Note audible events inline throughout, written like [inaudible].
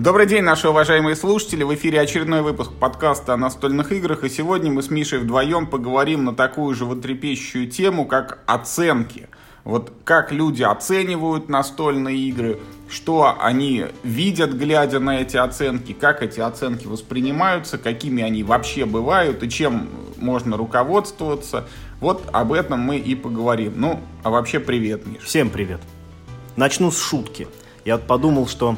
Добрый день, наши уважаемые слушатели. В эфире очередной выпуск подкаста о настольных играх. И сегодня мы с Мишей вдвоем поговорим на такую же вотрепещущую тему, как оценки. Вот как люди оценивают настольные игры, что они видят, глядя на эти оценки, как эти оценки воспринимаются, какими они вообще бывают и чем можно руководствоваться. Вот об этом мы и поговорим. Ну, а вообще привет, Миш. Всем привет. Начну с шутки. Я подумал, что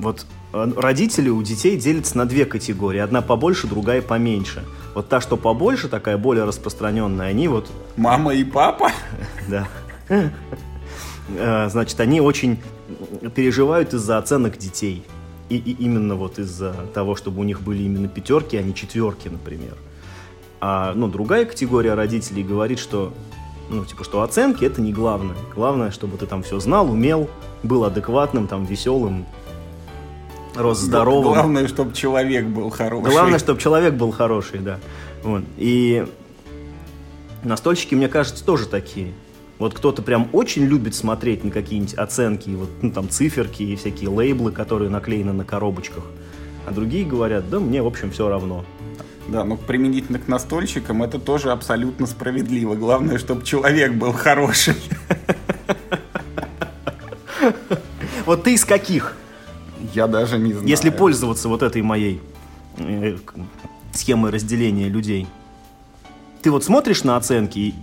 вот э, родители у детей делятся на две категории. Одна побольше, другая поменьше. Вот та, что побольше, такая более распространенная, они вот... Мама и папа? [laughs] Да. Э, значит, они очень переживают из-за оценок детей. И, и именно вот из-за того, чтобы у них были именно пятерки, а не четверки, например. А ну, другая категория родителей говорит, что ну, типа, что оценки это не главное. Главное, чтобы ты там все знал, умел, был адекватным, там, веселым, рос здоровым. Главное, чтобы человек был хороший. Главное, чтобы человек был хороший, да. Вот. И настольщики, мне кажется, тоже такие. Вот кто-то прям очень любит смотреть на какие-нибудь оценки, вот, ну, там циферки и всякие лейблы, которые наклеены на коробочках. А другие говорят, да мне, в общем, все равно. Да, но применительно к настольщикам это тоже абсолютно справедливо. Главное, чтобы человек был хороший. [laughs] Вот ты из каких? Я даже не знаю. Если пользоваться вот этой моей э, схемой разделения людей. Ты вот смотришь на оценки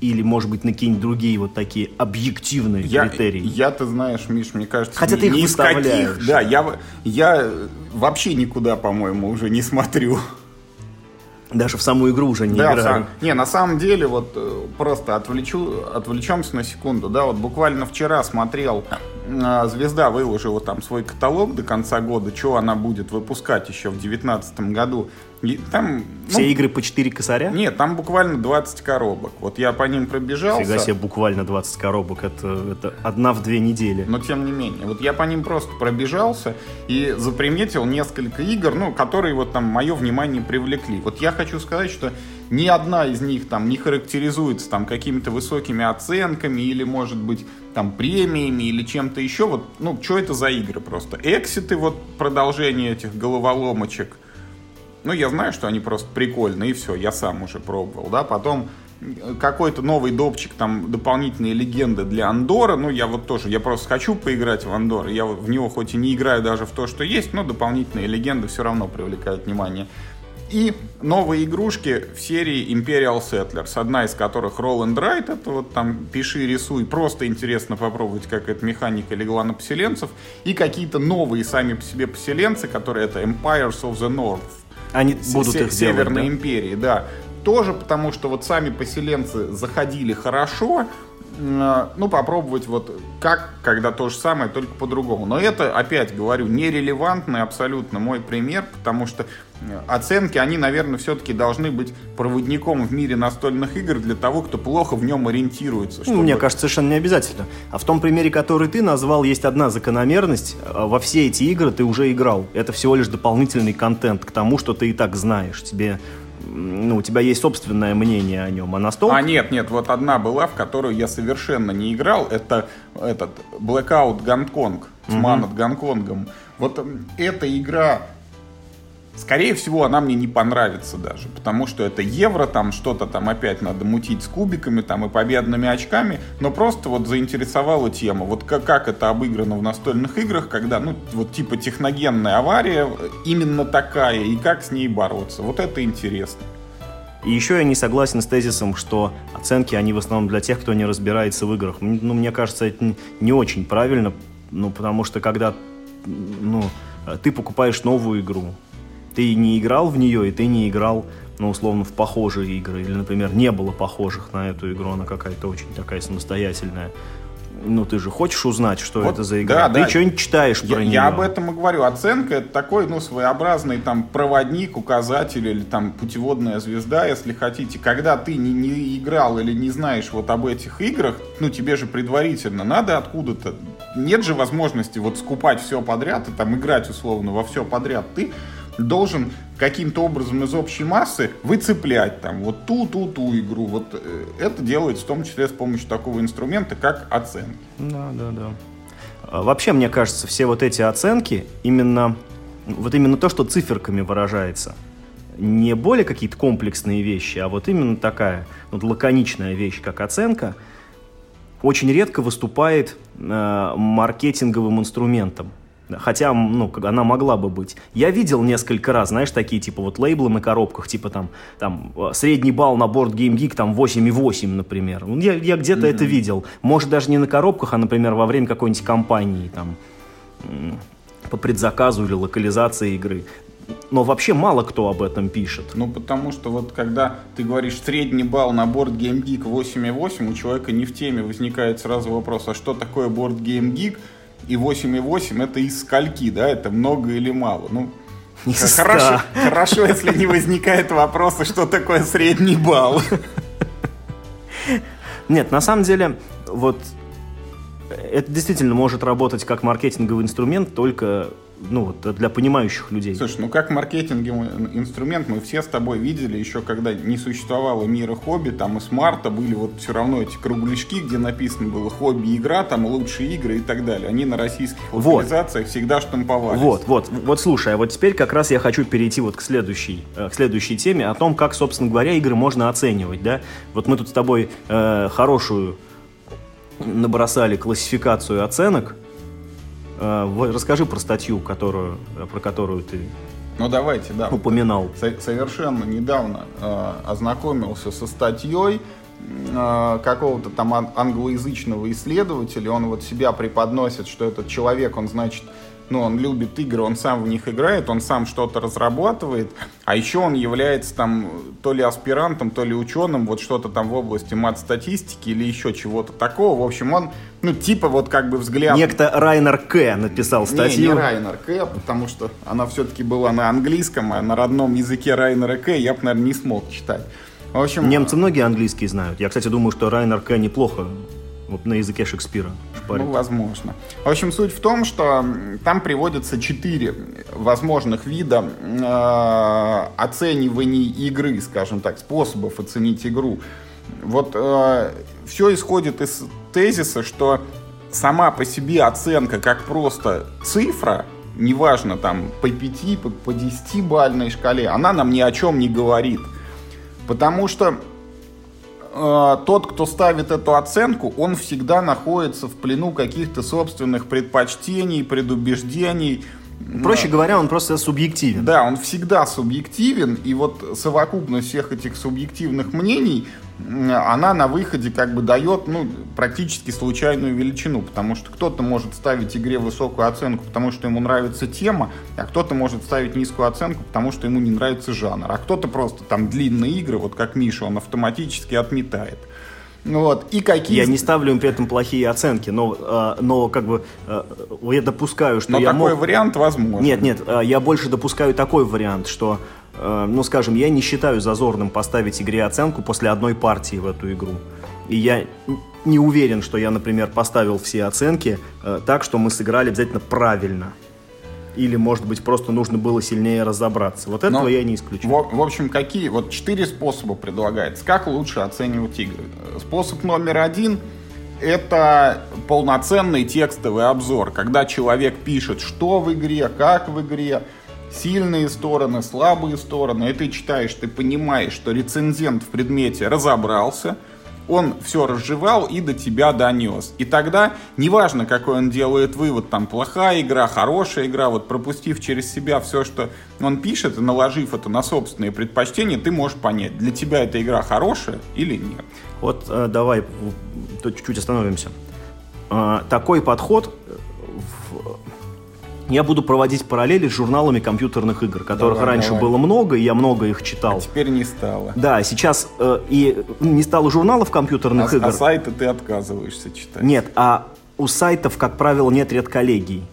или, может быть, на какие-нибудь другие вот такие объективные я, критерии? Я, ты знаешь, Миш, мне кажется, Хотя ни, ты их ни из каких, да, я, я вообще никуда, по-моему, уже не смотрю. Даже в саму игру уже не да, играю. Сам, не, на самом деле, вот э, просто отвлечу, отвлечемся на секунду, да, вот буквально вчера смотрел Звезда выложила там свой каталог до конца года, что она будет выпускать еще в 2019 году. И там, Все ну, игры по 4 косаря? Нет, там буквально 20 коробок. Вот я по ним пробежался. Фига себе, буквально 20 коробок. Это, это одна в две недели. Но тем не менее. Вот я по ним просто пробежался и заприметил несколько игр, ну, которые вот там мое внимание привлекли. Вот я хочу сказать, что ни одна из них там не характеризуется там какими-то высокими оценками или, может быть, там премиями или чем-то еще. Вот, ну, что это за игры просто? Экситы, вот продолжение этих головоломочек. Ну, я знаю, что они просто прикольные, и все, я сам уже пробовал, да. Потом э, какой-то новый допчик, там, дополнительные легенды для Андора. Ну, я вот тоже, я просто хочу поиграть в Андор. Я в него хоть и не играю даже в то, что есть, но дополнительные легенды все равно привлекают внимание. И новые игрушки в серии Imperial Settlers, одна из которых Roll and Write, это вот там пиши, рисуй, просто интересно попробовать, как эта механика легла на поселенцев, и какие-то новые сами по себе поселенцы, которые это Empires of the North. Они будут их Северной делать, да? империи, да. Тоже потому, что вот сами поселенцы заходили хорошо, ну, попробовать вот как, когда то же самое, только по-другому. Но это, опять говорю, нерелевантный абсолютно мой пример, потому что э, оценки, они, наверное, все-таки должны быть проводником в мире настольных игр для того, кто плохо в нем ориентируется. Ну, чтобы... Мне кажется, совершенно не обязательно. А в том примере, который ты назвал, есть одна закономерность. А во все эти игры ты уже играл. Это всего лишь дополнительный контент к тому, что ты и так знаешь. Тебе ну, у тебя есть собственное мнение о нем, а настолько... А нет, нет, вот одна была, в которую я совершенно не играл, это этот Blackout Гонконг, Тьма над Гонконгом. Вот эта игра Скорее всего, она мне не понравится даже, потому что это евро, там что-то там опять надо мутить с кубиками там и победными очками, но просто вот заинтересовала тема. Вот как, как это обыграно в настольных играх, когда, ну, вот типа техногенная авария именно такая, и как с ней бороться. Вот это интересно. И еще я не согласен с тезисом, что оценки, они в основном для тех, кто не разбирается в играх. Ну, мне кажется, это не очень правильно, ну, потому что когда, ну, ты покупаешь новую игру, ты не играл в нее, и ты не играл, ну, условно, в похожие игры. Или, например, не было похожих на эту игру, она какая-то очень такая самостоятельная. Ну, ты же хочешь узнать, что вот, это за игра. Да, ты да. что-нибудь читаешь я, про нее. Я об этом и говорю. Оценка это такой, ну, своеобразный там проводник, указатель или там путеводная звезда, если хотите. Когда ты не, не играл или не знаешь вот об этих играх, ну, тебе же предварительно надо откуда-то. Нет же возможности вот скупать все подряд и там играть условно во все подряд. Ты должен каким-то образом из общей массы выцеплять там вот ту, ту, ту игру. Вот э, это делается в том числе с помощью такого инструмента, как оценки. Да, да, да. А, вообще, мне кажется, все вот эти оценки, именно, вот именно то, что циферками выражается, не более какие-то комплексные вещи, а вот именно такая вот лаконичная вещь, как оценка, очень редко выступает э, маркетинговым инструментом. Хотя, ну, она могла бы быть. Я видел несколько раз, знаешь, такие, типа, вот лейблы на коробках, типа, там, там, э, средний балл на борт Game Geek, там, 8,8, например. Я, я где-то mm-hmm. это видел. Может, даже не на коробках, а, например, во время какой-нибудь кампании, там, по предзаказу или локализации игры. Но вообще мало кто об этом пишет. Ну, потому что вот когда ты говоришь средний балл на борт Game Geek 8,8, у человека не в теме возникает сразу вопрос, а что такое борт Game Geek? И 8,8 это из скольки, да, это много или мало. Ну, хорошо, хорошо, если не возникает вопроса, что такое средний балл. Нет, на самом деле, вот это действительно может работать как маркетинговый инструмент, только ну, вот, для понимающих людей. Слушай, ну как маркетинговый инструмент мы все с тобой видели еще, когда не существовало мира хобби, там и смарта были вот все равно эти кругляшки, где написано было хобби игра, там лучшие игры и так далее. Они на российских локализациях вот. всегда штамповались. Вот, вот, вот слушай, а вот теперь как раз я хочу перейти вот к следующей, э, к следующей теме о том, как, собственно говоря, игры можно оценивать, да? Вот мы тут с тобой э, хорошую набросали классификацию оценок, расскажи про статью, которую, э, про которую ты ну давайте, да. Упоминал. Совершенно недавно э, ознакомился со статьей э, какого-то там англоязычного исследователя. Он вот себя преподносит, что этот человек, он значит ну, он любит игры, он сам в них играет, он сам что-то разрабатывает, а еще он является там то ли аспирантом, то ли ученым, вот что-то там в области мат-статистики или еще чего-то такого. В общем, он, ну, типа вот как бы взгляд... Некто Райнер К. написал статью. Не, не Райнер К., потому что она все-таки была на английском, а на родном языке Райнера К. я бы, наверное, не смог читать. В общем, Немцы многие английский знают. Я, кстати, думаю, что Райнер К. неплохо вот на языке Шекспира шпарит. Ну, возможно. В общем, суть в том, что там приводятся четыре возможных вида э, оцениваний игры, скажем так, способов оценить игру. Вот э, все исходит из тезиса, что сама по себе оценка как просто цифра, неважно там по 5, по, по 10 бальной шкале, она нам ни о чем не говорит. Потому что э, тот, кто ставит эту оценку, он всегда находится в плену каких-то собственных предпочтений, предубеждений. Проще говоря, он просто субъективен. Да, он всегда субъективен, и вот совокупность всех этих субъективных мнений она на выходе как бы дает ну, практически случайную величину, потому что кто-то может ставить игре высокую оценку, потому что ему нравится тема, а кто-то может ставить низкую оценку, потому что ему не нравится жанр, а кто-то просто там длинные игры, вот как Миша, он автоматически отметает. Вот. И какие... Я не ставлю им при этом плохие оценки, но, э, но как бы э, я допускаю, что но я такой мог... вариант возможен. Нет, нет, э, я больше допускаю такой вариант, что ну, скажем, я не считаю зазорным поставить игре оценку после одной партии в эту игру. И я не уверен, что я, например, поставил все оценки э, так, что мы сыграли обязательно правильно. Или, может быть, просто нужно было сильнее разобраться. Вот этого Но, я не исключаю. В, в общем, какие? Вот четыре способа предлагается. Как лучше оценивать игры? Способ номер один – это полноценный текстовый обзор, когда человек пишет, что в игре, как в игре, сильные стороны, слабые стороны. И ты читаешь, ты понимаешь, что рецензент в предмете разобрался, он все разжевал и до тебя донес. И тогда, неважно, какой он делает вывод, там, плохая игра, хорошая игра, вот пропустив через себя все, что он пишет, и наложив это на собственные предпочтения, ты можешь понять, для тебя эта игра хорошая или нет. Вот э, давай тут чуть-чуть остановимся. Э, такой подход я буду проводить параллели с журналами компьютерных игр, которых давай, раньше давай. было много, и я много их читал. А теперь не стало. Да, сейчас э, и не стало журналов компьютерных а, игр. А сайты ты отказываешься читать. Нет, а у сайтов, как правило, нет редколлегий.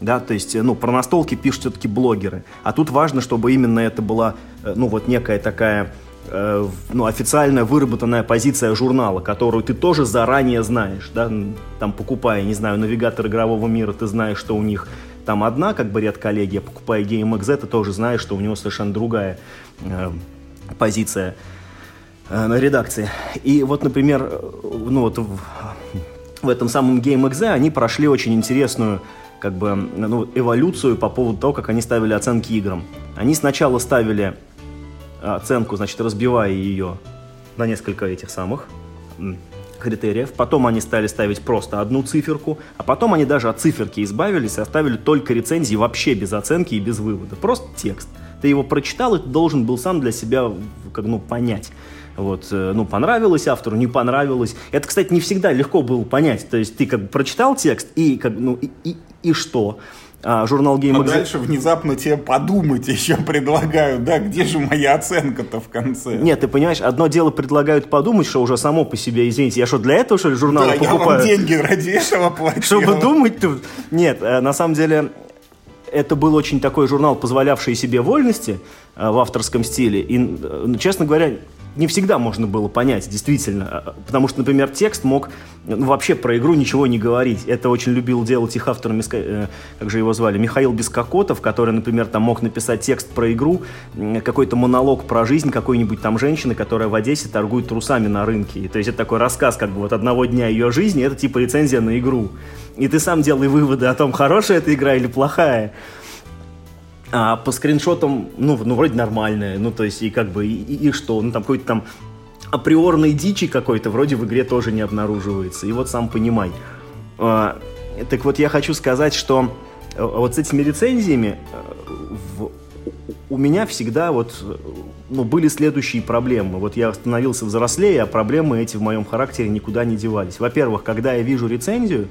Да, то есть, ну, про настолки пишут все-таки блогеры. А тут важно, чтобы именно это была, э, ну, вот некая такая э, ну, официальная выработанная позиция журнала, которую ты тоже заранее знаешь, да, там покупая, не знаю, навигатор игрового мира, ты знаешь, что у них там одна как бы редколлегия, покупая GameXZ, ты тоже знаешь, что у него совершенно другая э, позиция э, редакции. И вот, например, э, ну вот в, в этом самом GameXZ они прошли очень интересную как бы, ну, эволюцию по поводу того, как они ставили оценки играм. Они сначала ставили оценку, значит, разбивая ее на несколько этих самых критериев. Потом они стали ставить просто одну циферку, а потом они даже от циферки избавились и оставили только рецензии вообще без оценки и без вывода. Просто текст. Ты его прочитал, и ты должен был сам для себя как, ну, понять. Вот, э, ну, понравилось автору, не понравилось. Это, кстати, не всегда легко было понять. То есть ты как бы прочитал текст, и, как, ну, и, и, и что? А, журнал Game А дальше внезапно тебе подумать еще предлагают, да, где же моя оценка-то в конце? Нет, ты понимаешь, одно дело предлагают подумать, что уже само по себе, извините, я что, для этого, что ли, журнал да, покупаю? я вам деньги ради этого платил. Чтобы думать тут? Нет, э, на самом деле, это был очень такой журнал, позволявший себе вольности в авторском стиле. И, э, честно говоря, не всегда можно было понять, действительно. А, потому что, например, текст мог ну, вообще про игру ничего не говорить. Это очень любил делать их автор, э, как же его звали, Михаил Бескокотов, который, например, там мог написать текст про игру, какой-то монолог про жизнь какой-нибудь там женщины, которая в Одессе торгует трусами на рынке. И, то есть это такой рассказ как бы вот одного дня ее жизни, это типа рецензия на игру. И ты сам делай выводы о том, хорошая эта игра или плохая. А по скриншотам, ну, ну вроде нормальная, ну, то есть, и как бы, и, и, что, ну, там какой-то там априорной дичи какой-то вроде в игре тоже не обнаруживается. И вот сам понимай. А, так вот, я хочу сказать, что э, вот с этими рецензиями э, в, у меня всегда вот ну, были следующие проблемы. Вот я становился взрослее, а проблемы эти в моем характере никуда не девались. Во-первых, когда я вижу рецензию,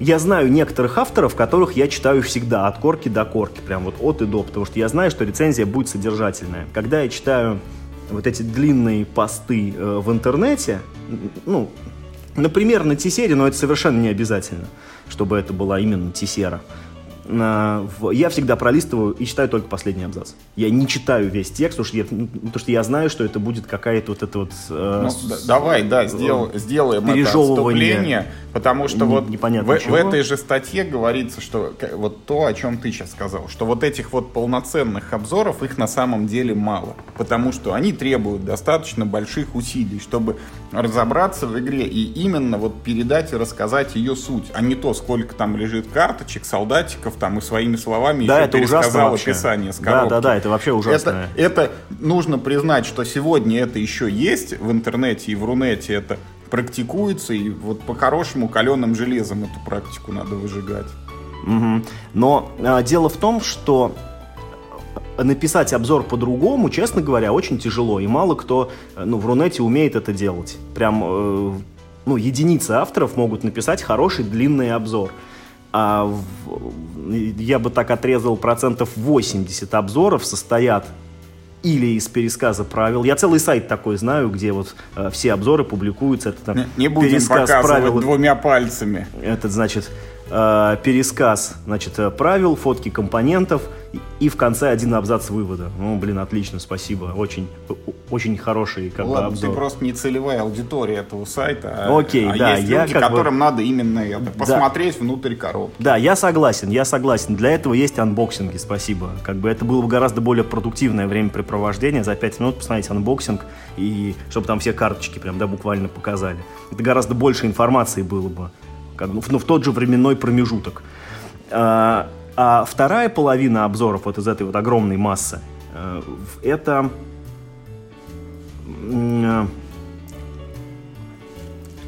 я знаю некоторых авторов, которых я читаю всегда, от корки до корки, прям вот от и до, потому что я знаю, что рецензия будет содержательная. Когда я читаю вот эти длинные посты э, в интернете, ну, например, на Тисере, но это совершенно не обязательно, чтобы это была именно Тисера. Я всегда пролистываю и читаю только последний абзац. Я не читаю весь текст, потому что я, ну, потому что я знаю, что это будет какая-то вот это вот... Э, ну, с, давай, да, сдел, сделаем это отступление, потому что не, вот в, в этой же статье говорится, что вот то, о чем ты сейчас сказал, что вот этих вот полноценных обзоров, их на самом деле мало, потому что они требуют достаточно больших усилий, чтобы разобраться в игре и именно вот передать и рассказать ее суть, а не то, сколько там лежит карточек, солдатиков, там и своими словами да, еще это пересказал описание с коробки. Да, да, да, это вообще ужасно. Это, это нужно признать, что сегодня это еще есть в интернете и в Рунете это практикуется, и вот по-хорошему каленым железом эту практику надо выжигать. Угу. Но а, дело в том, что написать обзор по-другому, честно говоря, очень тяжело. И мало кто ну, в Рунете умеет это делать. Прям э, ну, единицы авторов могут написать хороший длинный обзор а я бы так отрезал процентов 80 обзоров состоят или из пересказа правил. Я целый сайт такой знаю, где вот э, все обзоры публикуются. Это там не, не будем пересказ правил. двумя пальцами. Это значит э, пересказ значит, э, правил, фотки компонентов и в конце один абзац вывода. Ну, блин, отлично, спасибо. Очень, очень хороший как Ладно, бы, обзор. ты просто не целевая аудитория этого сайта. А, Окей, а да. есть люди, я которым бы... надо именно это, да. посмотреть внутрь коробки. Да, я согласен, я согласен. Для этого есть анбоксинги, спасибо. Как бы это было бы гораздо более продуктивное времяпрепровождение. За 5 минут посмотреть анбоксинг, и чтобы там все карточки прям, да, буквально показали. Это гораздо больше информации было бы. Как, ну, в тот же временной промежуток. А, а вторая половина обзоров вот из этой вот огромной массы, э, это э,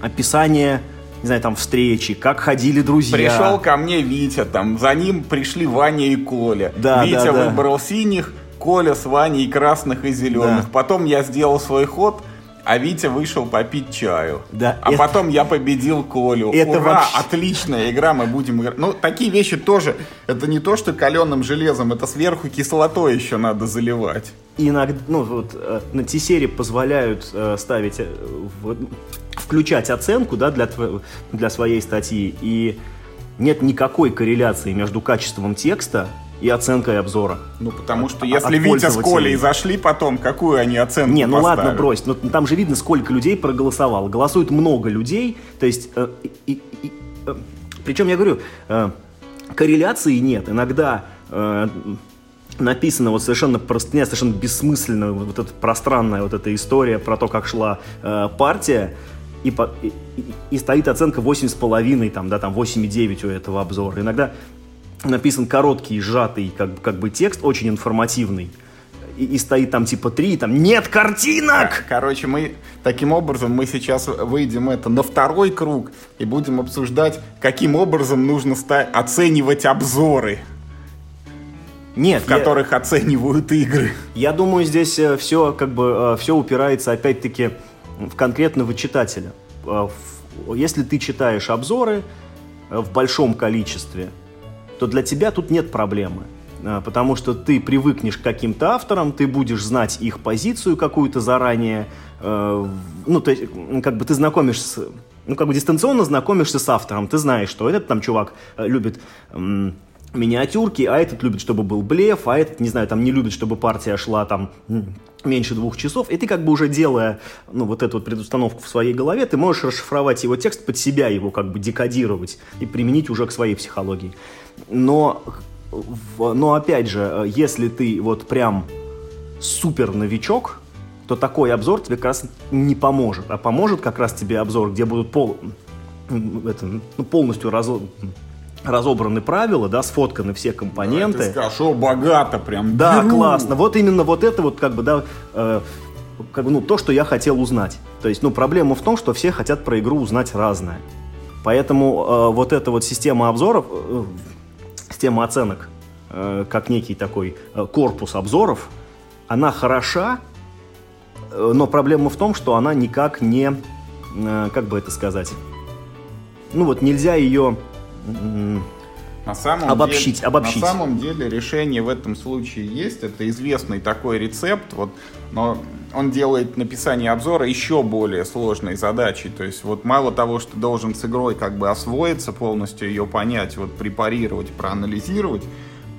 описание, не знаю, там, встречи, как ходили друзья. Пришел ко мне Витя, там, за ним пришли Ваня и Коля. Да, Витя да, да. выбрал синих, Коля с Ваней красных и зеленых. Да. Потом я сделал свой ход, а Витя вышел попить чаю. Да, а это... потом я победил Колю. Это Ура, вообще... отличная игра, мы будем играть. Ну, такие вещи тоже, это не то, что каленым железом, это сверху кислотой еще надо заливать. Иногда, ну, вот э, на T-серии позволяют э, ставить, э, в, включать оценку, да, для, для своей статьи, и нет никакой корреляции между качеством текста и оценкой обзора. Ну, потому что если Витя с Колей зашли потом, какую они оценку Не, ну поставили? ладно, брось. Но там же видно, сколько людей проголосовало. Голосует много людей, то есть... Э, и, и, э, причем я говорю, э, корреляции нет. Иногда э, написано вот совершенно простыня, совершенно бессмысленно вот эта пространная вот эта история про то, как шла э, партия, и, по, и, и стоит оценка 8,5, там, да, там 8,9 у этого обзора. Иногда написан короткий, сжатый, как, как бы текст, очень информативный. И, и стоит там типа 3, там нет картинок! Короче, мы таким образом мы сейчас выйдем это на второй круг и будем обсуждать, каким образом нужно оценивать обзоры. Нет, в которых оценивают игры. Я думаю, здесь э, все как бы э, все упирается опять-таки в конкретного читателя. Э, если ты читаешь обзоры в большом количестве, то для тебя тут нет проблемы. Потому что ты привыкнешь к каким-то авторам, ты будешь знать их позицию какую-то заранее. Ну, то есть, как бы ты знакомишься, ну, как бы дистанционно знакомишься с автором. Ты знаешь, что этот там чувак любит миниатюрки, а этот любит, чтобы был блеф, а этот, не знаю, там не любит, чтобы партия шла там меньше двух часов, и ты как бы уже делая, ну, вот эту вот предустановку в своей голове, ты можешь расшифровать его текст под себя, его как бы декодировать и применить уже к своей психологии. Но, но опять же, если ты вот прям супер новичок, то такой обзор тебе как раз не поможет, а поможет как раз тебе обзор, где будут пол, это, ну, полностью раз, разобраны правила, да, сфотканы все компоненты. Да, ты скажешь, о, богато прям. Да, беру. классно. Вот именно вот это вот как бы, да, э, как бы, ну, то, что я хотел узнать. То есть, ну, проблема в том, что все хотят про игру узнать разное. Поэтому э, вот эта вот система обзоров, э, система оценок, э, как некий такой э, корпус обзоров, она хороша, э, но проблема в том, что она никак не, как бы это сказать, ну вот нельзя ее на самом обобщить, деле, обобщить. На самом деле решение в этом случае есть. Это известный такой рецепт, вот, но он делает написание обзора еще более сложной задачей. То есть вот мало того, что должен с игрой как бы освоиться, полностью ее понять, вот препарировать, проанализировать,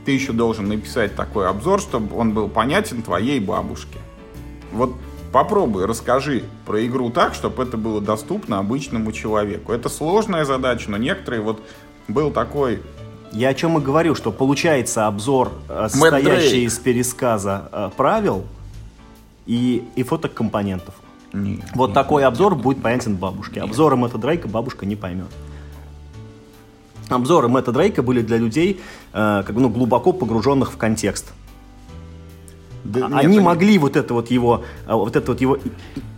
ты еще должен написать такой обзор, чтобы он был понятен твоей бабушке. Вот попробуй, расскажи про игру так, чтобы это было доступно обычному человеку. Это сложная задача, но некоторые вот был такой... Я о чем и говорю, что получается обзор, э, состоящий из пересказа э, правил и, и фоток компонентов. Нет, вот нет, такой нет, обзор нет, будет понятен бабушке. Нет. Обзоры Мэтта Дрейка бабушка не поймет. Обзоры Мэтта Дрейка были для людей, э, как бы, ну, глубоко погруженных в контекст. Да, а они нет, могли вот это вот его, а, вот это вот его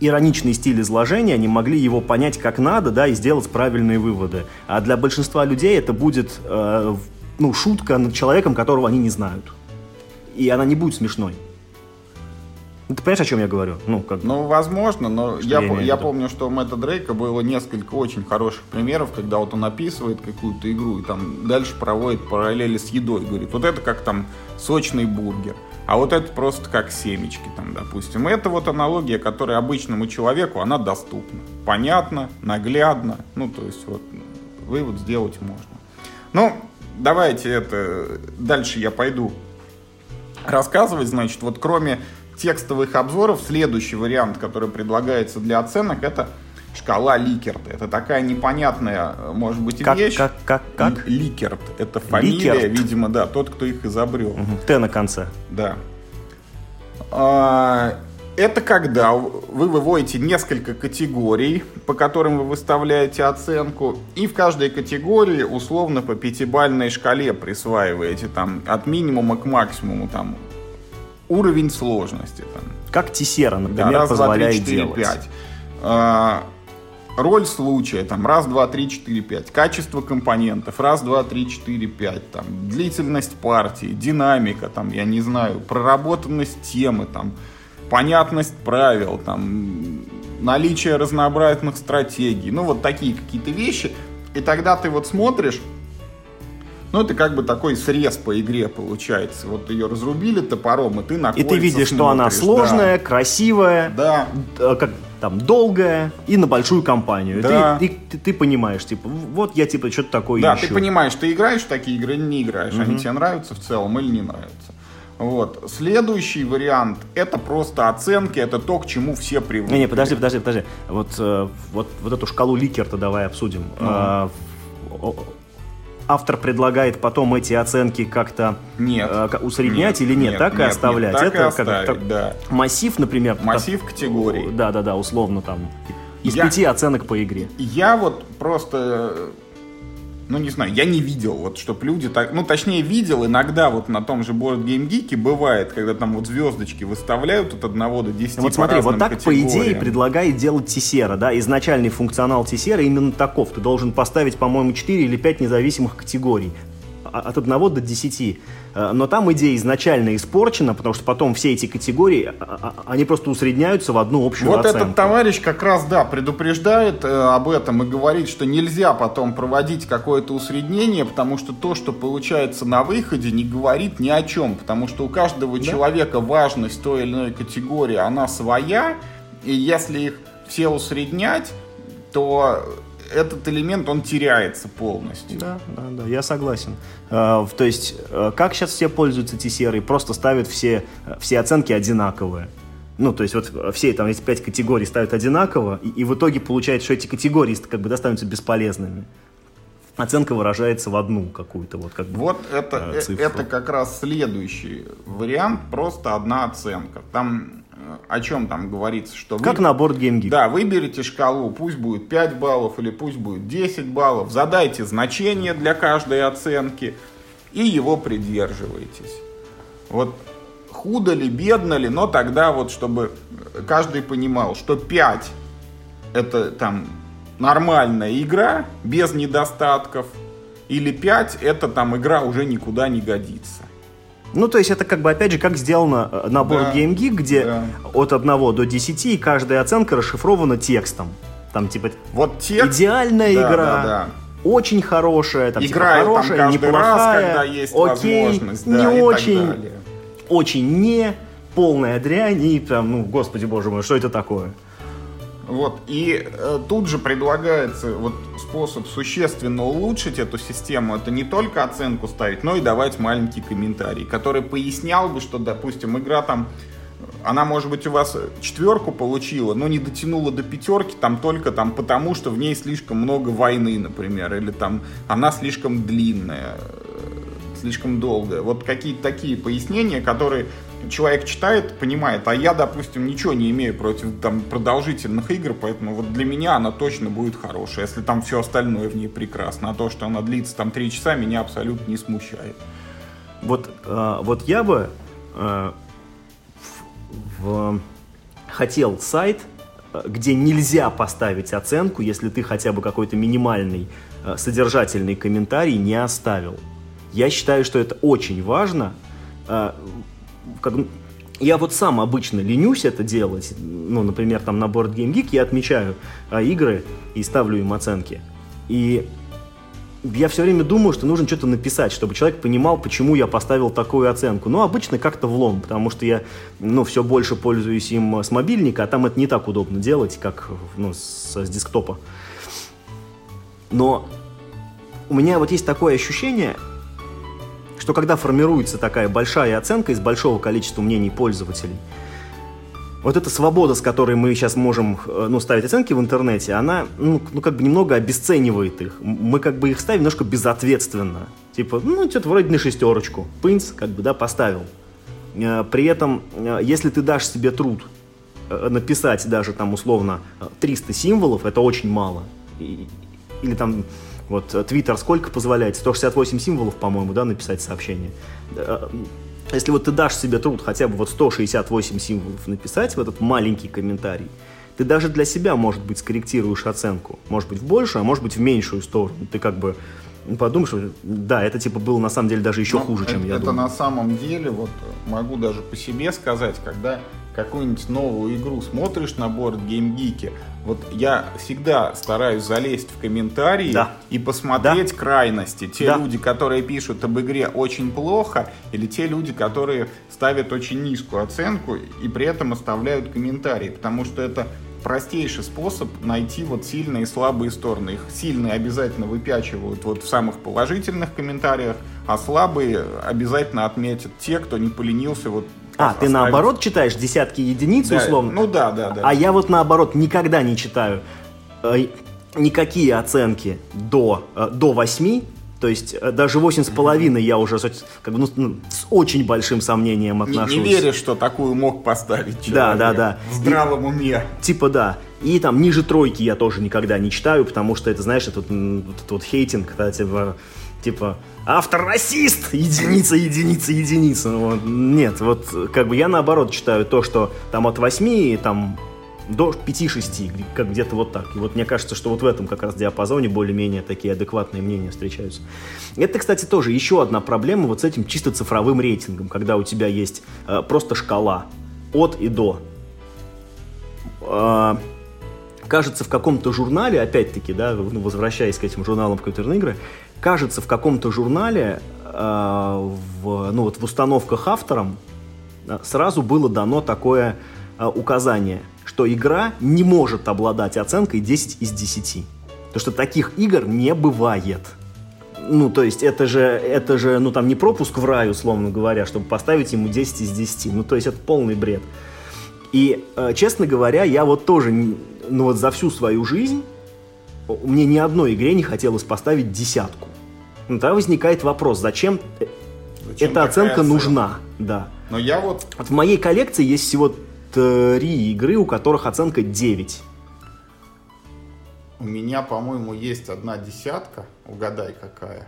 ироничный стиль изложения, они могли его понять как надо, да, и сделать правильные выводы. А для большинства людей это будет, э, ну, шутка над человеком, которого они не знают. И она не будет смешной. Ты понимаешь, о чем я говорю? Ну, как... ну возможно, но я, я, я помню, что у Мэтта Дрейка было несколько очень хороших примеров, когда вот он описывает какую-то игру и там дальше проводит параллели с едой. Говорит, вот это как там сочный бургер. А вот это просто как семечки, там, допустим. это вот аналогия, которая обычному человеку, она доступна. Понятно, наглядно. Ну, то есть, вот, вывод сделать можно. Ну, давайте это... Дальше я пойду рассказывать. Значит, вот кроме текстовых обзоров, следующий вариант, который предлагается для оценок, это шкала Ликерта. Это такая непонятная, может быть, как, вещь. Как, как, как? Ликерт. Это фамилия, Ликерт. видимо, да, тот, кто их изобрел. Угу. Т на конце. Да. А, это когда вы выводите несколько категорий, по которым вы выставляете оценку, и в каждой категории условно по пятибальной шкале присваиваете там от минимума к максимуму там уровень сложности. Там. Как Тисера, например, да, раз, позволяет два, три, четыре, делать. пять. Роль случая, там, раз, два, три, четыре, пять, качество компонентов, раз, два, три, четыре, пять, там, длительность партии, динамика, там, я не знаю, проработанность темы, там, понятность правил, там, наличие разнообразных стратегий, ну, вот такие какие-то вещи, и тогда ты вот смотришь, ну, это как бы такой срез по игре получается. Вот ее разрубили топором, и ты на И ты видишь, смотришь, что она сложная, да. красивая, да. как там долгая и на большую компанию. Да. Ты, ты, ты, понимаешь, типа, вот я типа что-то такое Да, ищу. ты понимаешь, ты играешь в такие игры или не играешь. Угу. Они тебе нравятся в целом или не нравятся. Вот. Следующий вариант это просто оценки, это то, к чему все привыкли. Не, не, подожди, подожди, подожди. Вот, э, вот, вот эту шкалу Ликерта давай обсудим. Угу. А, автор предлагает потом эти оценки как-то нет, э, усреднять нет, или нет, нет так нет, и оставлять. Нет, так Это и оставить, как, да. массив, например. Массив так, категорий. Да, да, да, условно там из Я- пяти оценок по игре. Я вот просто, ну не знаю, я не видел, вот, чтоб люди так, ну точнее видел, иногда вот на том же Board Game Geek бывает, когда там вот звездочки выставляют от 1 до 10 Вот смотри, вот так, по идее, предлагает делать Тесера, да, изначальный функционал Тесера именно таков. Ты должен поставить, по-моему, 4 или 5 независимых категорий. А- От 1 до 10. Э, Но там идея изначально испорчена, потому что потом все эти категории, а- а- они просто усредняются в одну общую Вот оценку. этот товарищ как раз, да, предупреждает э, об этом и говорит, что нельзя потом проводить какое-то усреднение, потому что то, что получается на выходе, не говорит ни о чем, потому что у каждого человека важность той или иной категории, она своя, и если их все усреднять, то этот элемент, он теряется полностью. Да, да, да, я согласен. В- То есть, э, как сейчас все пользуются Тесерой, просто ставят все, э, все оценки одинаковые. Ну, то есть, вот все там эти пять категорий ставят одинаково, и, и в итоге получается, что эти категории как бы достанутся бесполезными. Оценка выражается в одну какую-то, вот как бы. Вот это, э, цифру. это как раз следующий вариант, просто одна оценка. Там о чем там говорится, что вы- Как на борт Geek. Да, выберите шкалу, пусть будет 5 баллов или пусть будет 10 баллов, задайте значение для каждой оценки и его придерживайтесь. Вот худо ли, бедно ли, но тогда вот, чтобы каждый понимал, что 5 это там нормальная игра, без недостатков, или 5 это там игра уже никуда не годится. Ну, то есть, это как бы, опять же, как сделано э, на борт Да, Game Geek, где да. от 1 до 10, и каждая оценка расшифрована текстом. Там, типа, Вот текст... идеальная Да, игра. да, да. Очень хорошая, там, типа, Играю там хорошая, каждый раз, неплохая, когда есть окей, не да, так очень, очень не, полная дрянь, и прям, ну, господи боже мой, что это такое? Вот, и э, тут же предлагается вот способ существенно улучшить эту систему. Это не только оценку ставить, но и давать маленький комментарий, который пояснял бы, что, допустим, игра там, она, может быть, у вас четверку получила, но не дотянула до пятерки там только там потому, что в ней слишком много войны, например, или там она слишком длинная, э, слишком долгая. Вот какие-то такие пояснения, которые человек читает, понимает, а я, допустим, ничего не имею против там продолжительных игр, поэтому вот для меня она точно будет хорошая, если там все остальное в ней прекрасно, а то, что она длится там три часа, меня абсолютно не смущает. Вот, э, вот я бы э, в- в- хотел сайт, э, где нельзя поставить оценку, если ты хотя бы какой-то минимальный э, содержательный комментарий не оставил. Я считаю, что это очень важно. Как- я вот сам обычно ленюсь это делать. Ну, например, там на Board Game Geek я отмечаю э, игры и ставлю им оценки. И я все время думаю, что нужно что-то написать, чтобы человек понимал, почему я поставил такую оценку. Но обычно как-то влом, потому что я ну, все больше пользуюсь им с мобильника, а там это не так удобно делать, как ну, с, с десктопа. Но у меня вот есть такое ощущение, что когда формируется такая большая оценка из большого количества мнений пользователей, вот эта свобода, с которой мы сейчас можем э, ну, ставить оценки в интернете, она ну, ну, как бы немного обесценивает их. Мы как бы их ставим немножко безответственно. Типа, ну, что-то вроде на шестерочку. Пынц, как бы, да, поставил. Э, При этом, э, если ты дашь себе труд написать даже там условно э, 300 символов, это очень мало. Или там вот э, Twitter сколько позволяет? 168 символов, по-моему, да, написать сообщение. Э, Если вот ты дашь себе труд хотя бы вот 168 символов написать в этот маленький комментарий, ты даже для себя, может быть, скорректируешь оценку. Может быть, в большую, а может быть, в меньшую сторону. Ты как бы подумаешь, что, да, это типа было на самом деле даже еще Ну, хуже, чем это, я это думал. на самом деле, вот могу даже по себе сказать, когда какую-нибудь новую игру смотришь на борт геймгики, вот я всегда стараюсь залезть в комментарии Да. и посмотреть крайности. Те Да. люди, которые пишут об игре очень плохо, или те люди, которые ставят очень низкую оценку и при этом оставляют комментарии, потому что это простейший способ найти вот сильные и слабые стороны. Их сильные обязательно выпячивают вот в самых положительных комментариях, а слабые обязательно отметят те, кто не поленился вот А, ты оставить- наоборот читаешь десятки единиц Да, условно? Ну да, да, да. А я вот наоборот никогда не читаю э, никакие оценки до, э, до 8, то есть э, даже 8,5 я уже с- как бы, ну, ну, с очень большим сомнением не, отношусь. не веришь, что такую мог поставить человек Да, да, да. в здравом уме. Типа да. И там ниже тройки я тоже никогда не читаю, потому что это, знаешь, это вот, вот, это вот хейтинг, когда типа, типа автор расист, единица, единица, единица. Вот. Нет, вот как бы я наоборот читаю то, что там от 8 там до 5-6, как где-то вот так. И вот мне кажется, что вот в этом как раз диапазоне более-менее такие адекватные мнения встречаются. Это, кстати, тоже еще одна проблема вот с этим чисто цифровым рейтингом, когда у тебя есть э, просто шкала от и до. Э, кажется, в каком-то журнале, опять-таки, да, ну, возвращаясь к этим журналам компьютерные игры, кажется, в каком-то журнале, э, в, ну вот в установках автором э, сразу было дано такое э, указание, что игра не может обладать оценкой 10 из 10. Потому что таких игр не бывает. Ну, то есть это же, это же, ну, там не пропуск в рай, условно говоря, чтобы поставить ему 10 из 10. Ну, то есть это полный бред. И, честно говоря, я вот тоже ну вот за всю свою жизнь мне ни одной игре не хотелось поставить десятку. Ну, тогда возникает вопрос, зачем, зачем эта оценка оценка? нужна? Да. Но я вот... вот... В моей коллекции есть всего три игры, у которых оценка 9. У меня, по-моему, есть одна десятка. Угадай, какая.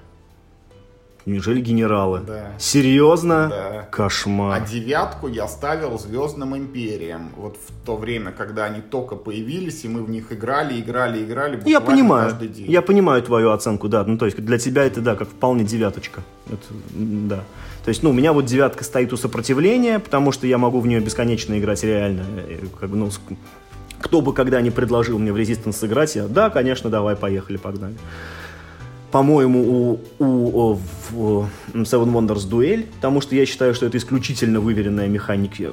Неужели генералы? Да. Серьезно? Да. Кошмар. А девятку я ставил Звездным Империям. Вот в то время, когда они только появились, и мы в них играли, играли, играли. Я понимаю. Каждый день. Я понимаю твою оценку, да. Ну, то есть для тебя это, да, как вполне девяточка. Это, да. То есть, ну, у меня вот девятка стоит у сопротивления, потому что я могу в нее бесконечно играть реально. Как бы, ну, кто бы когда ни предложил мне в Resistance сыграть, я, да, конечно, давай, поехали, погнали по-моему, у, у, в Seven Wonders дуэль, потому что я считаю, что это исключительно выверенная механика,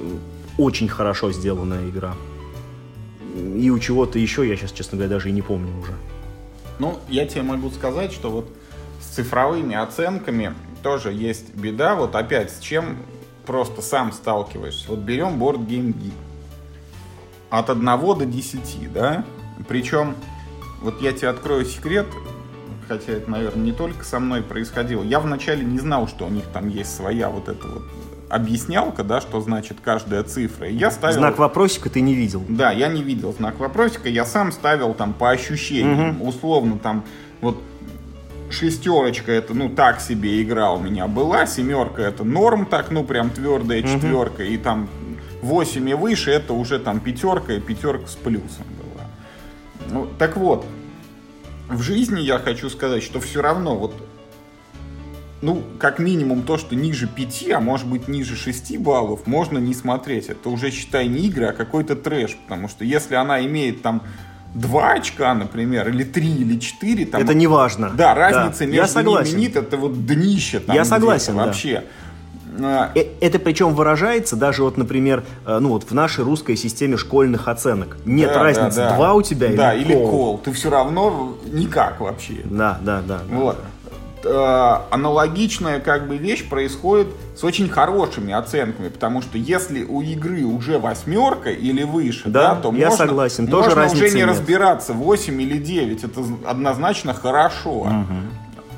очень хорошо сделанная игра. И у чего-то еще, я сейчас, честно говоря, даже и не помню уже. Ну, я тебе могу сказать, что вот с цифровыми оценками тоже есть беда. Вот опять, с чем просто сам сталкиваешься. Вот берем Board Game Geek. От 1 до 10, да? Причем, вот я тебе открою секрет, хотя это, наверное, не только со мной происходило. Я вначале не знал, что у них там есть своя вот эта вот объяснялка, да, что значит каждая цифра. И я ставил... Знак вопросика ты не видел. Да, я не видел знак вопросика, я сам ставил там по ощущениям, угу. условно там вот шестерочка это, ну, так себе игра у меня была, семерка это норм, так, ну, прям твердая четверка, угу. и там 8 и выше это уже там пятерка и пятерка с плюсом была. Ну, так вот, в жизни я хочу сказать, что все равно вот ну, как минимум то, что ниже 5, а может быть ниже 6 баллов, можно не смотреть. Это уже, считай, не игры, а какой-то трэш. Потому что если она имеет там 2 очка, например, или 3, или 4, там... Это не важно. Да, разница да. между Я согласен. ними нет, это вот днище там Я согласен, да. вообще. А, э, это причем выражается даже вот, например, э, ну вот в нашей русской системе школьных оценок. Нет да, разницы, да, да. два у тебя да, или, или кол. кол. Ты все равно никак вообще. Да, да, да. Вот. Да. Аналогичная как бы вещь происходит с очень хорошими оценками, потому что если у игры уже восьмерка или выше, да, да то я можно, согласен, тоже можно уже не нет. разбираться 8 или 9, это однозначно хорошо. Угу.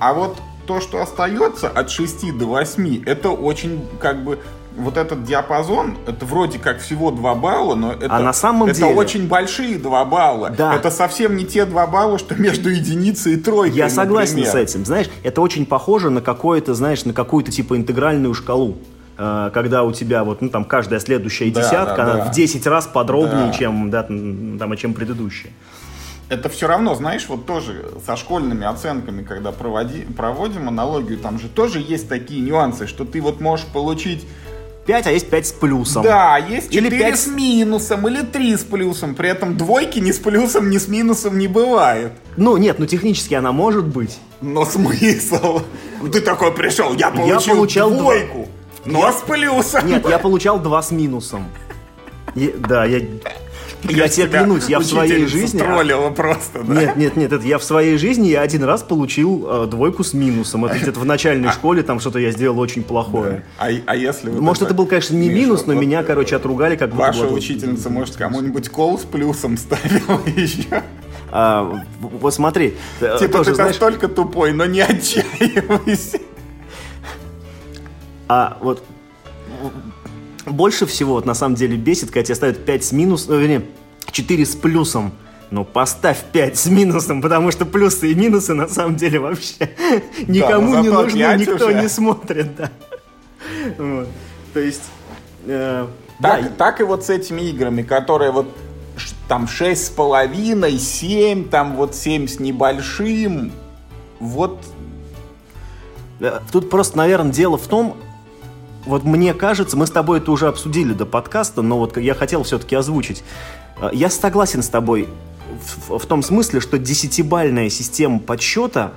А вот то, что остается от 6 до 8, это очень как бы вот этот диапазон, это вроде как всего 2 балла, но это, а на самом это деле... очень большие 2 балла. Да. Это совсем не те 2 балла, что между единицей и тройкой. Я согласен например. с этим. Знаешь, это очень похоже на какое-то, знаешь, на какую-то типа интегральную шкалу э, когда у тебя вот, ну, там, каждая следующая да, десятка, да, она да. в 10 раз подробнее, да. чем, да, там, чем предыдущая это все равно, знаешь, вот тоже со школьными оценками, когда проводи, проводим аналогию, там же тоже есть такие нюансы, что ты вот можешь получить 5, а есть 5 с плюсом. Да, есть 4 или 5... с минусом, или 3 с плюсом. При этом двойки ни с плюсом, ни с минусом не бывает. Ну, нет, ну технически она может быть. Но смысл? Ты такой пришел, я получил я получал двойку, 2... но я... с плюсом. Нет, я получал 2 с минусом. И, да, я я тебе клянусь, я в своей жизни... троллила просто, да? Нет, нет, нет, это я в своей жизни я один раз получил э, двойку с минусом. Это где-то в начальной а школе, там что-то я сделал очень плохое. А, а если... Может, это был, конечно, не минус, но меня, короче, отругали как Ваша учительница, может, кому-нибудь кол с плюсом ставила [laughs] еще? А, вот смотри. Э, типа тоже, ты знаешь... настолько тупой, но не отчаивайся. А вот больше всего, вот, на самом деле, бесит, когда тебе ставят 5 с минус, ну, вернее, 4 с плюсом. Ну, поставь 5 с минусом, потому что плюсы и минусы на самом деле вообще [laughs] никому не нужны, никто уже. не смотрит, да. [laughs] Вот. То есть, э, Так, да, так и вот с этими играми, которые вот там шесть с половиной, 7, там вот 7 с небольшим. Вот Э, Тут просто, наверное, дело в том, вот мне кажется, мы с тобой это уже обсудили до подкаста, но вот я хотел все-таки озвучить. Э, Я согласен с тобой в, в том смысле, что десятибальная система подсчета,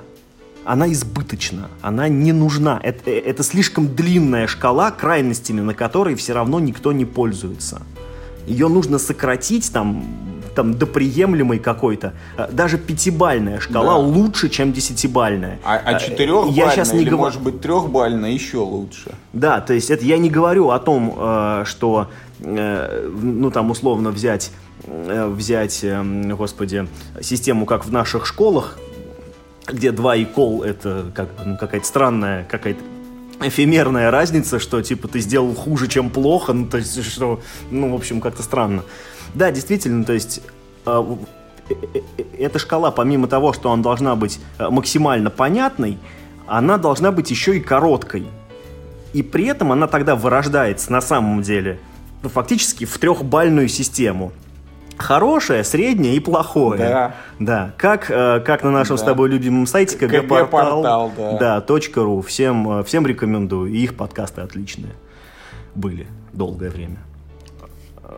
она избыточна, она не нужна. Это, это слишком длинная шкала, крайностями на которой все равно никто не пользуется. Ее нужно сократить там, там до приемлемой какой-то. Э, Даже пятибальная шкала Да. лучше, чем десятибальная. а, а Э, четырехбальная Я сейчас не или, говорю. может быть, трехбальная еще лучше. Да, то есть это я не говорю о том, э, что, ну там условно взять, взять, э, господи, систему, как в наших школах, где 2 и кол это как ну, какая-то странная, какая-то эфемерная разница, что типа ты сделал хуже, чем плохо, ну то есть что, ну в общем как-то странно. Да, действительно, то есть э, э, э, эта шкала, помимо того, что она должна быть максимально понятной, она должна быть еще и короткой. И при этом она тогда вырождается на самом деле ну, фактически в трехбальную систему. Хорошее, среднее и плохое. Да. Да. Как, как на нашем Да. с тобой любимом сайте КГ-портал, kgportal. да. .ру. Всем, всем рекомендую. И их подкасты отличные. Были долгое время.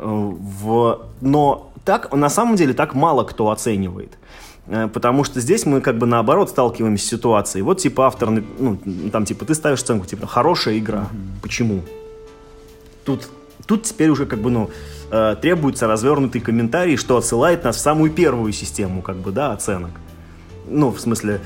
В... Но так, на самом деле, так мало кто оценивает. Э, Потому что здесь мы как бы наоборот сталкиваемся с ситуацией. Вот типа автор, ну, там типа ты ставишь оценку, типа хорошая игра. Почему? Тут, тут теперь уже как бы, ну, э, требуется развернутый комментарий, что отсылает нас в самую первую систему, как бы, да, оценок. Ну, в смысле,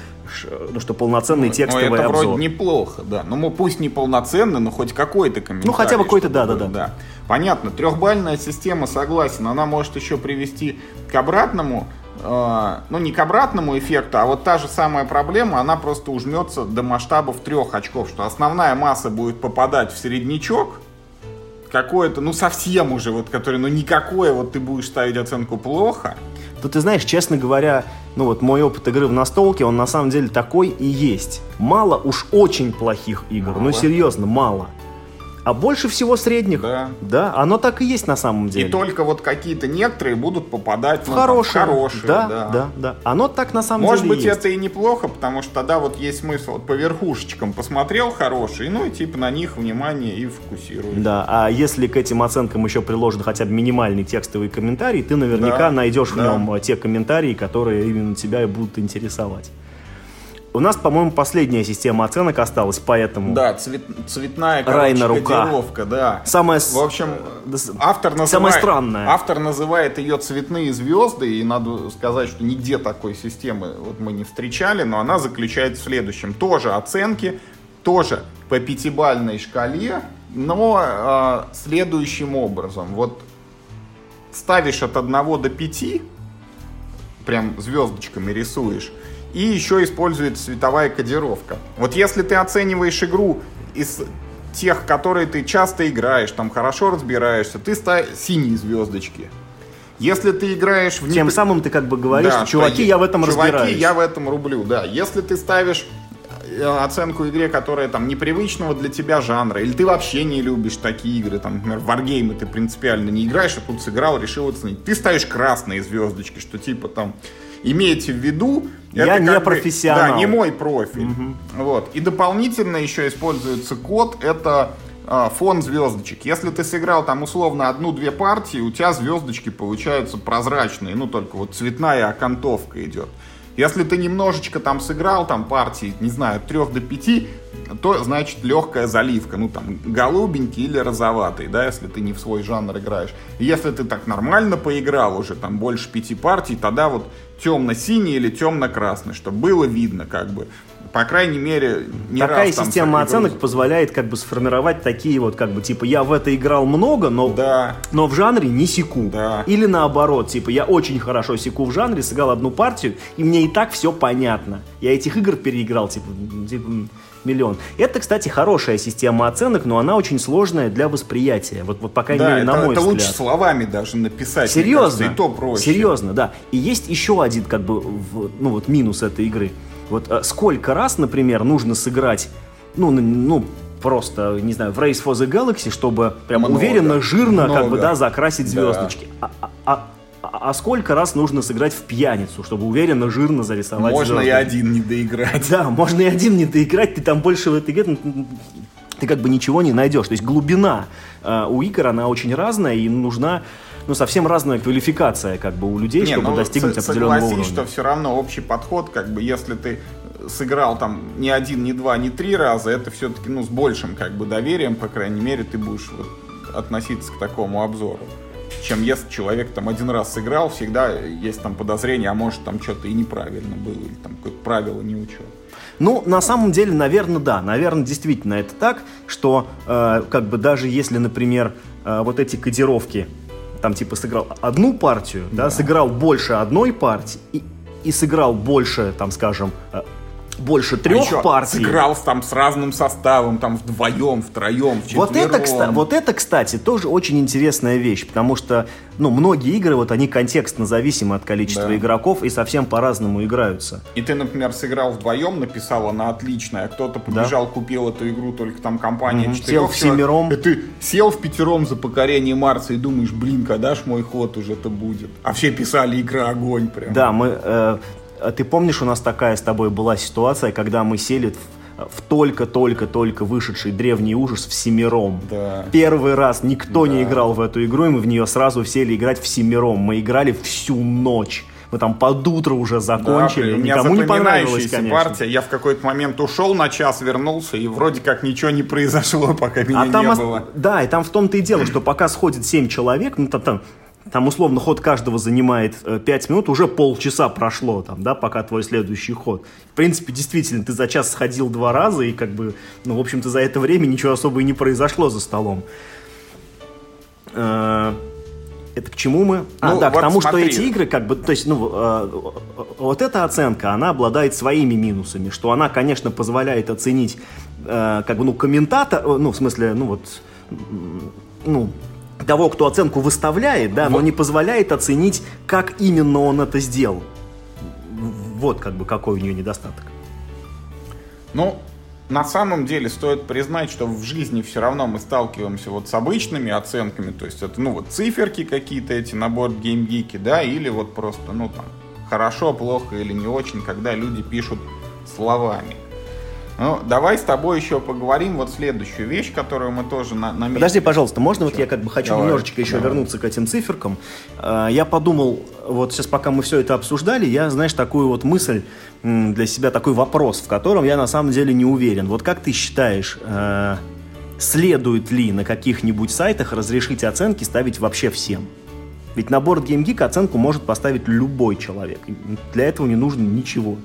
ну, что полноценный текстовый ну, это обзор. вроде неплохо, да. Ну, пусть не полноценный, но хоть какой-то комментарий. Ну, хотя бы какой-то, чтобы да-да-да. был, да. Понятно, трехбальная система, согласен, она может еще привести к обратному, э, ну, не к обратному эффекту, а вот та же самая проблема, она просто ужмется до масштабов трех очков, что основная масса будет попадать в середнячок, какое-то, ну, совсем уже, вот, который, ну, никакое, вот ты будешь ставить оценку плохо, Тут ты знаешь, честно говоря, ну вот мой опыт игры в настолке, он на самом деле такой и есть. Мало уж очень плохих игр, ну Мало. серьезно, мало. А больше всего средних. Да. Да, оно так и есть на самом деле. и только вот какие-то некоторые будут попадать в ну, там, хорошие. хорошие, да, да. да, да. Оно так на самом Может деле быть, есть. это и неплохо, потому что тогда вот есть смысл вот по верхушечкам посмотрел хорошие, ну и типа на них внимание и фокусируешь. Да, а если к этим оценкам еще приложен хотя бы минимальный текстовый комментарий, ты наверняка Да, найдешь в да. нем э, те комментарии, которые именно тебя и будут интересовать. У нас, по-моему, последняя система оценок осталась, поэтому... Да, цвет- цветная короче, рука. кодировка, да. Самое... с- В общем, автор называет, Самое странное. автор называет ее цветные звезды, и надо сказать, что нигде такой системы вот мы не встречали, но она заключается в следующем. Тоже оценки, тоже по пятибальной шкале, но э, следующим образом. Вот ставишь от 1 до 5, прям звездочками рисуешь, и еще используется цветовая кодировка. Вот если ты оцениваешь игру из тех, которые ты часто играешь, там хорошо разбираешься, ты ставишь синие звездочки. Если ты играешь в Тем самым ты как бы говоришь, Да, чуваки, я в этом чуваки, разбираюсь. я в этом рублю, да. Если ты ставишь э, оценку игре, которая там непривычного для тебя жанра, или ты вообще не любишь такие игры, там, например, в варгеймы ты принципиально не играешь, а тут сыграл, решил оценить. Ты ставишь красные звездочки, что типа там имейте в виду, Я не как бы- профессионал. да, не мой профиль. Вот. И дополнительно еще используется код, это а, фон звездочек. Если ты сыграл там условно одну-две партии, у тебя звездочки получаются прозрачные, ну только вот цветная окантовка идет. Если ты немножечко там сыграл, там партии, не знаю, от 3 до 5, то значит легкая заливка, ну там голубенький или розоватый, да, если ты не в свой жанр играешь. Если ты так нормально поиграл уже, там больше пяти партий, тогда вот темно-синий или темно-красный, чтобы было видно как бы. По крайней мере, не Такая раз там система оценок позволяет как бы сформировать такие вот, как бы, типа, я в это играл много, но, Да, но в жанре не секу. Да. Или наоборот, типа, я очень хорошо секу в жанре, сыграл одну партию, и мне и так все понятно. Я этих игр переиграл, типа, типа, миллион. Это, кстати, хорошая система оценок, но она очень сложная для восприятия. Вот, вот по крайней Да, мере, на это, мой это взгляд. лучше словами даже написать. Серьезно? кажется, и то проще. Серьезно, да. И есть еще один, как бы, в- ну вот минус этой игры. Вот э, сколько раз, например, нужно сыграть, ну, ну, просто, не знаю, в Race for the Galaxy, чтобы прям Много. уверенно, жирно, как бы, Много. да, закрасить Да. звездочки. А, а- а- а сколько раз нужно сыграть в пьяницу, чтобы уверенно, жирно зарисовать Можно и звездочки? один не доиграть. Да, можно и один не доиграть, ты там больше в этой игре, ты как бы ничего не найдешь. То есть глубина э, у игр, она очень разная, и нужна ну, совсем разная квалификация как бы у людей, Не, чтобы ну, достигнуть определенного согласись, уровня. что все равно общий подход, как бы, если ты сыграл там не один, не два, не три раза, это все-таки, ну, с большим, как бы, доверием, по крайней мере, ты будешь вот относиться к такому обзору. Чем если человек там один раз сыграл, всегда есть там подозрение, а может там что-то и неправильно было, или там какое-то правило не учел. Ну, на самом деле, наверное, да. Наверное, действительно это так, что э, как бы даже если, например, э, вот эти кодировки, там типа сыграл одну партию, да, сыграл больше одной партии и, и сыграл больше, там, скажем, э, больше А трех еще партий. сыграл там с разным составом, там вдвоем, втроем, Вот это, вчетвером. вот это, кстати, тоже очень интересная вещь, потому что, ну, многие игры, вот они контекстно зависимы от количества Да. игроков и совсем по-разному играются. И ты, например, сыграл вдвоем, написал она отличная, а кто-то побежал, купил эту игру, только там компания четырех Сел в семером. И ты сел в пятером за покорение Марса и думаешь, блин, когда ж мой ход уже это будет? А все писали игра огонь прям. Да, мы... э, а ты помнишь, у нас такая с тобой была ситуация, когда мы сели в, только-только-только вышедший древний ужас в семером. Да. Первый раз никто не Да. играл в эту игру, и мы в нее сразу сели играть в семером. Мы играли всю ночь. Мы там под утро уже Да, закончили. меня Никому не запоминающаяся конечно. партия. Я в какой-то момент ушел на час, вернулся, и вроде как ничего не произошло, [laughs] пока меня А там, не было. да, и там в том-то и дело, что пока сходит 7 человек, ну там, там, там условно ход каждого занимает 5 минут, уже полчаса прошло, там, да, пока твой следующий ход. В принципе, действительно, ты за час сходил два раза, и как бы, ну, в общем-то, за это время ничего особо и не произошло за столом. Э, Это к чему мы? А, Ну, да, к вот тому, смотри. что эти игры, как бы, то есть, ну, э, вот эта оценка, она обладает своими минусами, что она, конечно, позволяет оценить, э, как бы, ну, комментатор, э, ну, в смысле, ну, вот, ну, того, кто оценку выставляет, да, но Вот. не позволяет оценить, как именно он это сделал. Вот, как бы, какой у нее недостаток. Ну, на самом деле стоит признать, что в жизни все равно мы сталкиваемся вот с обычными оценками, то есть это, ну, вот циферки какие-то эти на борт геймгики, да, или вот просто, ну, там, хорошо, плохо или не очень, когда люди пишут словами. Ну, давай с тобой еще поговорим вот следующую вещь, которую мы тоже на, наметили. Подожди, пожалуйста, можно вот я как бы хочу Давай, немножечко еще давай. вернуться к этим циферкам. Э, Я подумал, вот сейчас пока мы все это обсуждали, я, знаешь, такую вот мысль для себя, такой вопрос, в котором я на самом деле не уверен. Вот как ты считаешь, э, следует ли на каких-нибудь сайтах разрешить оценки ставить вообще всем? Ведь на борт GameGeek оценку может поставить любой человек. Для этого не нужно ничего.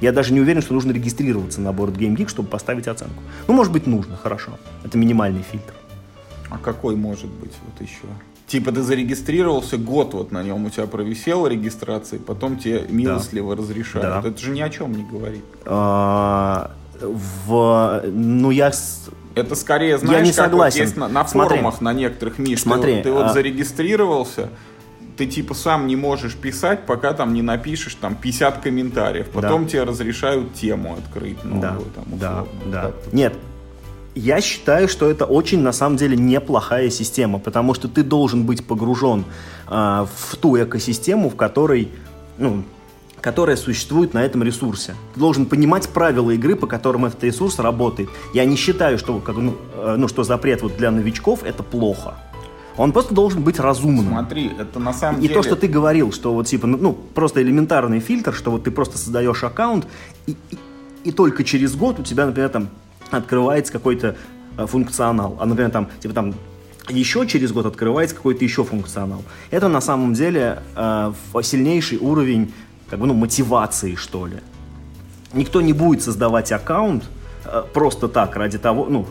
Я даже не уверен, что нужно регистрироваться на борт GameGeek, чтобы поставить оценку. Ну, может быть, нужно, хорошо. Это минимальный фильтр. А какой может быть вот еще? Типа ты зарегистрировался, год вот на нем у тебя провисела регистрация, потом тебе милостливо разрешают. Да. Это же ни о чем не говорит. А, в, ну, я... Это скорее, знаешь, не как вот согласен. есть на, на Смотри. форумах на некоторых, Миш, ты Смотри, вот- ты, вот а- зарегистрировался, ты типа сам не можешь писать, пока там не напишешь там 50 комментариев. Потом тебе разрешают тему открыть новую. Да, там, да, условно. да. Так. Нет, я считаю, что это очень, на самом деле, неплохая система, потому что ты должен быть погружен а, в ту экосистему, в которой, ну, которая существует на этом ресурсе. Ты должен понимать правила игры, по которым этот ресурс работает. Я не считаю, что, ну, э, ну, что запрет вот для новичков это плохо. Он просто должен быть разумным. Смотри, это на самом И деле... то, что ты говорил, что вот типа, ну, ну, просто элементарный фильтр, что вот ты просто создаешь аккаунт, и, и, и только через год у тебя, например, там открывается какой-то э, функционал. А, например, там, типа там еще через год открывается какой-то еще функционал. Это на самом деле э, сильнейший уровень как бы, ну, мотивации, что ли. Никто не будет создавать аккаунт э, просто так, ради того, ну,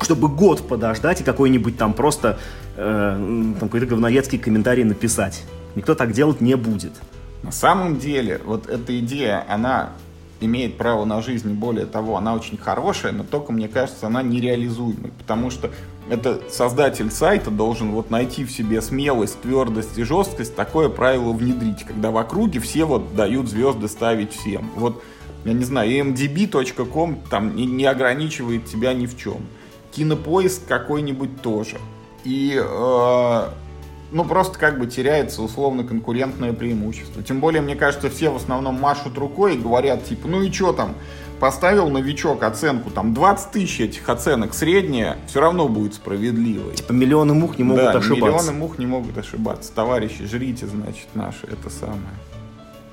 чтобы год подождать и какой-нибудь там просто э, там какой-то говноедский комментарий написать. Никто так делать не будет. На самом деле, вот эта идея, она имеет право на жизнь, и более того, она очень хорошая, но только, мне кажется, она нереализуемая, потому что это создатель сайта должен вот найти в себе смелость, твердость и жесткость, такое правило внедрить, когда в округе все вот дают звезды ставить всем. Вот, я не знаю, mdb.com там не ограничивает тебя ни в чем. Кинопоиск какой-нибудь тоже. И э, ну, просто как бы теряется условно конкурентное преимущество. Тем более, мне кажется, все в основном машут рукой и говорят, типа, ну и что там, поставил новичок оценку, там 20 тысяч этих оценок средняя, все равно будет справедливой. Типа миллионы мух не могут да, ошибаться. миллионы мух не могут ошибаться. Товарищи, жрите, значит, наши, это самое.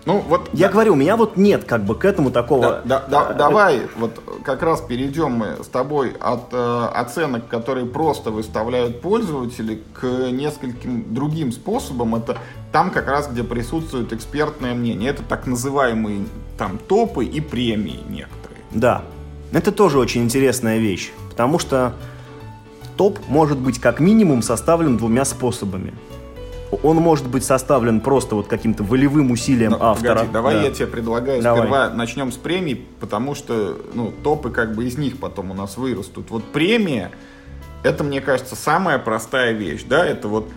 Ну, вот... Я да, говорю, у меня вот нет как бы к этому такого... Да, да, да, э, давай вот как раз перейдем мы с тобой от э, оценок, которые просто выставляют пользователи, к нескольким другим способам. Это там как раз, где присутствует экспертное мнение. Это так называемые там топы и премии некоторые. Да, это тоже очень интересная вещь, потому что топ может быть как минимум составлен двумя способами он может быть составлен просто вот каким-то волевым усилием Но, автора. Погоди, давай да. я тебе предлагаю давай. сперва начнем с премий, потому что ну, топы как бы из них потом у нас вырастут. Вот премия, это, мне кажется, самая простая вещь, да, это вот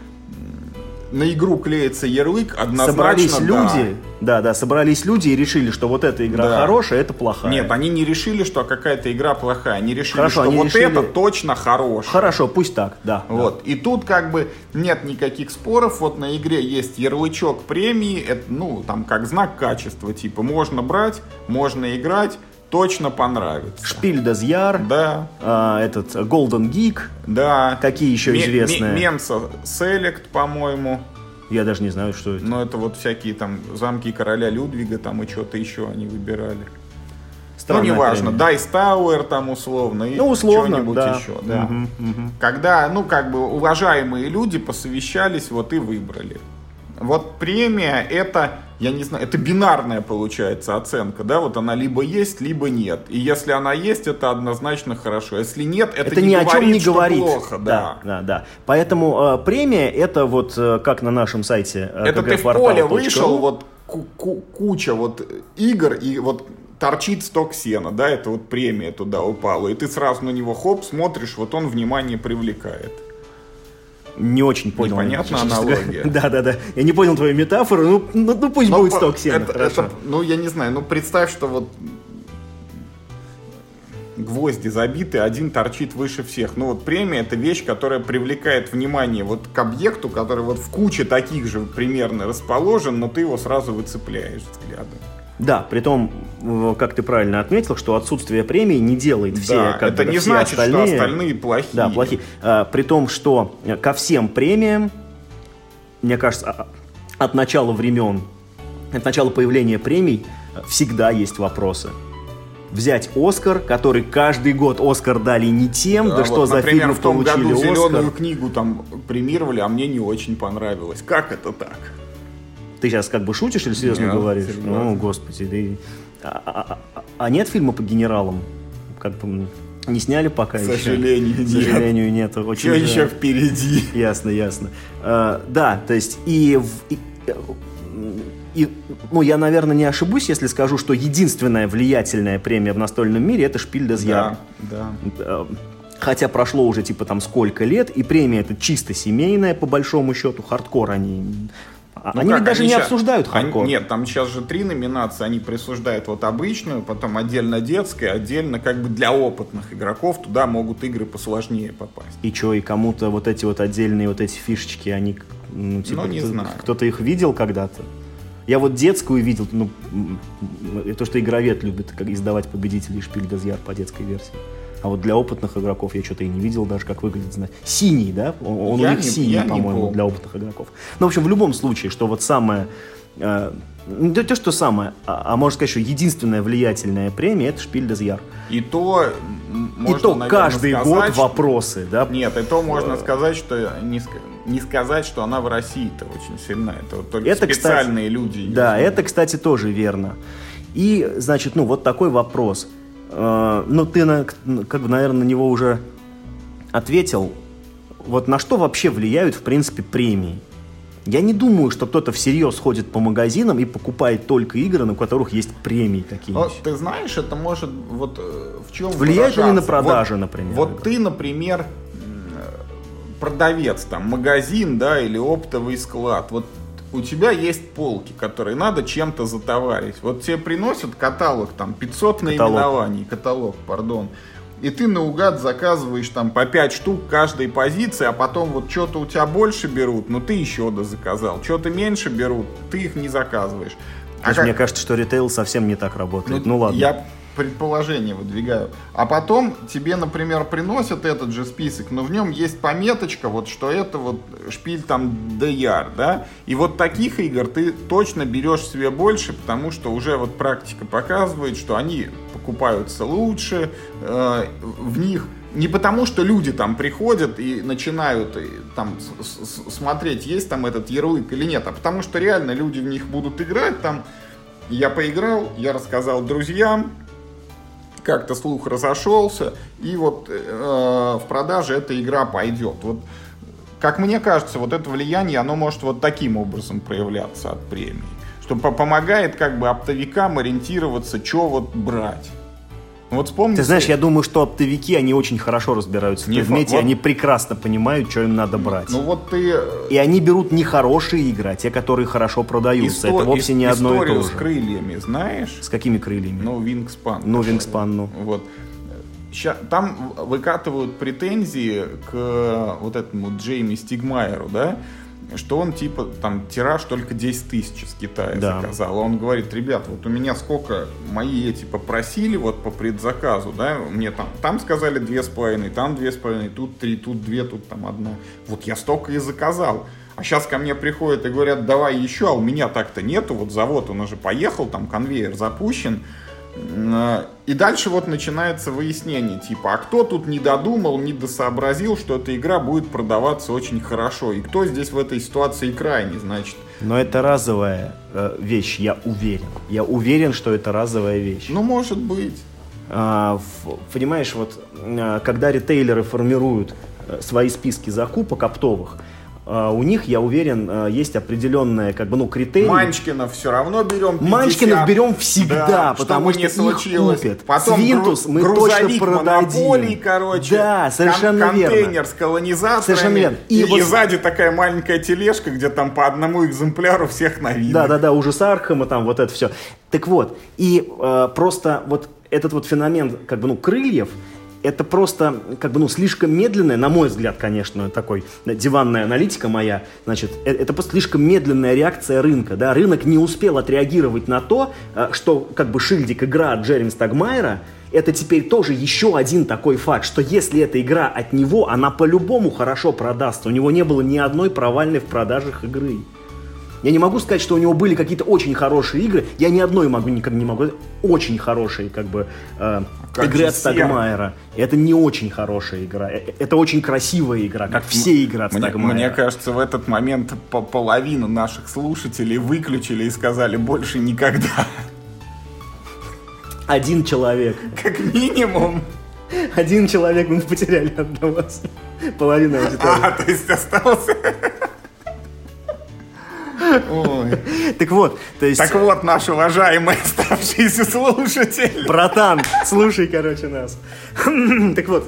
на игру клеится ярлык, однозначно Собрались люди, да. да, да, собрались люди и решили, что вот эта игра да. хорошая, это плохая. Нет, они не решили, что какая-то игра плохая, они решили, Хорошо, что они вот решили... это точно хорошая. Хорошо, пусть так, да. Вот, да. и тут как бы нет никаких споров, вот на игре есть ярлычок премии, это, ну, там как знак качества, типа, можно брать, можно играть, точно понравится. Шпиль Дезьяр. Да. А, этот Golden Geek. Да. Какие еще М- известные? Менса Селект, по-моему. Я даже не знаю, что это. Но это вот всякие там замки короля Людвига там и что-то еще они выбирали. Странное ну, неважно, Dice Tower там условно, ну, условно, что-нибудь да. еще. Да. Угу, угу. Когда, ну, как бы уважаемые люди посовещались, вот и выбрали. Вот премия это, я не знаю, это бинарная получается оценка, да, вот она либо есть, либо нет. И если она есть, это однозначно хорошо. Если нет, это, это не ни говорит, о чем не говорит. плохо, да. Да, да, да. Поэтому э, премия это вот э, как на нашем сайте. Э, это ты в поле вышел, вот куча вот игр и вот торчит сток сена, да, это вот премия туда упала, и ты сразу на него хоп смотришь, вот он внимание привлекает не очень понял. Непонятна аналогия. Да, да, да. Я не понял твою метафору, ну, ну, ну пусть Но будет сток сена. Это, это, ну, я не знаю, ну представь, что вот гвозди забиты, один торчит выше всех. Ну вот премия это вещь, которая привлекает внимание вот к объекту, который вот в куче таких же примерно расположен, но ты его сразу выцепляешь взглядом. Да, при том, как ты правильно отметил, что отсутствие премии не делает все, да, как это бы, не все значит, остальные, что остальные плохие. Да, плохие. А, при том, что ко всем премиям, мне кажется, а, от начала времен, от начала появления премий всегда есть вопросы. Взять Оскар, который каждый год Оскар дали не тем, да, да вот, что за например, фильмы в том получили году Оскар. зеленую книгу там премировали, а мне не очень понравилось. Как это так? Ты сейчас как бы шутишь или серьезно нет, говоришь? Серьезно. О, господи, ты... А, а, а, а нет фильма по генералам? Как бы не сняли пока К еще? Сожалению, К сожалению, нет. нет. Очень Все еще впереди. Ясно, ясно. А, да, то есть и, и, и, ну, я, наверное, не ошибусь, если скажу, что единственная влиятельная премия в настольном мире это Spiel des Да, да. Хотя прошло уже типа там сколько лет, и премия это чисто семейная, по большому счету, хардкор они а ну они как, даже они не сейчас, обсуждают хардкор. Они, нет, там сейчас же три номинации. Они присуждают вот обычную, потом отдельно детская, отдельно как бы для опытных игроков. Туда могут игры посложнее попасть. И что, и кому-то вот эти вот отдельные вот эти фишечки, они, ну, типа, ну, не кто, знаю. кто-то их видел когда-то? Я вот детскую видел, ну, то, что игровед любит как издавать победителей Шпиль Газьяр по детской версии. А вот для опытных игроков я что-то и не видел даже, как выглядит. Синий, да? Он, он у них не, синий, по-моему, для опытных игроков. Ну, в общем, в любом случае, что вот самое... Э, не то, что самое, а, а можно сказать, что единственная влиятельная премия это Шпиль Дезьяр. И то можно, И то наверное, каждый сказать, год что... вопросы, да? Нет, и то можно сказать, что не, не сказать, что она в России-то очень сильна. Это вот только это, специальные кстати, люди. Да, это, кстати, тоже верно. И, значит, ну, вот такой вопрос – Э, ну, ты, на, как бы, наверное, на него уже ответил. Вот на что вообще влияют, в принципе, премии? Я не думаю, что кто-то всерьез ходит по магазинам и покупает только игры, на которых есть премии какие-нибудь. Вот, ты знаешь, это может вот э, в чем Влияет ли на продажи, вот, например? Вот ты, например, продавец, там, магазин, да, или оптовый склад. Вот у тебя есть полки, которые надо чем-то затоварить. Вот тебе приносят каталог, там, 500 каталог. наименований, каталог, пардон. И ты наугад заказываешь там по 5 штук каждой позиции, а потом вот что-то у тебя больше берут, но ты еще да заказал. Что-то меньше берут, ты их не заказываешь. А как... Мне кажется, что ритейл совсем не так работает. Ну, ну ладно. Я предположение выдвигаю. А потом тебе, например, приносят этот же список, но в нем есть пометочка, вот что это вот шпиль там DR, да, и вот таких игр ты точно берешь себе больше, потому что уже вот практика показывает, что они покупаются лучше, э, в них не потому, что люди там приходят и начинают и, там смотреть, есть там этот ярлык или нет, а потому что реально люди в них будут играть там. Я поиграл, я рассказал друзьям, как-то слух разошелся, и вот э, в продаже эта игра пойдет. Вот, как мне кажется, вот это влияние, оно может вот таким образом проявляться от премии. Что помогает как бы оптовикам ориентироваться, что вот брать. Вот вспомни. Ты знаешь, я думаю, что оптовики, они очень хорошо разбираются не в предмете, вот... они прекрасно понимают, что им надо брать. Ну вот ты... Э, и они берут не хорошие игры, а те, которые хорошо продаются. Исто... Это вовсе не одно и то же. с крыльями, знаешь? С какими крыльями? Ну, Wingspan. Ну, Wingspan, ну. Вот. Там выкатывают претензии к вот этому Джейми Стигмайеру, да? Что он типа там тираж только 10 тысяч из Китая да. заказал. А он говорит, ребят, вот у меня сколько мои эти попросили вот по предзаказу, да, мне там, там сказали две с половиной, там две с половиной, тут три, тут две, тут там одна. Вот я столько и заказал. А сейчас ко мне приходят и говорят, давай еще, а у меня так-то нету, вот завод, он уже поехал, там конвейер запущен, и дальше вот начинается выяснение, типа, а кто тут не додумал, не досообразил, что эта игра будет продаваться очень хорошо, и кто здесь в этой ситуации крайний, значит. Но это разовая э, вещь, я уверен. Я уверен, что это разовая вещь. Ну, может быть. А, понимаешь, вот а, когда ритейлеры формируют э, свои списки закупок оптовых, у них, я уверен, а, есть определенные, как бы, ну, критерии. Манчкинов все равно берем 50. Манчкинов берем всегда, да, потому что не случилось. их купят. Потом Свинтус мы точно продадим. короче. Да, совершенно кон- контейнер верно. с колонизаторами. Совершенно верно. И, и, вот... и сзади такая маленькая тележка, где там по одному экземпляру всех новинок. Да, да, да, ужас Архама, там вот это все. Так вот, и э, просто вот этот вот феномен, как бы, ну, крыльев, это просто, как бы, ну, слишком медленная, на мой взгляд, конечно, такой диванная аналитика моя, значит, э, это просто слишком медленная реакция рынка, да, рынок не успел отреагировать на то, э, что, как бы, шильдик игра Джереми Стагмайера, это теперь тоже еще один такой факт, что если эта игра от него, она по-любому хорошо продастся. У него не было ни одной провальной в продажах игры. Я не могу сказать, что у него были какие-то очень хорошие игры. Я ни одной могу никогда не могу. Очень хорошие, как бы, э, как игры от Стагмайера. Это не очень хорошая игра. Э, это очень красивая игра, как все игры от мне, Стагмайера. Мне кажется, в этот момент по половину наших слушателей выключили и сказали больше никогда. Один человек. Как минимум. Один человек мы потеряли от вас. Половина аудитории. А, то есть остался... [laughs] Так вот, то есть... Так вот, наш уважаемый оставшийся слушатель. Братан, слушай, короче, нас. [laughs] Так вот,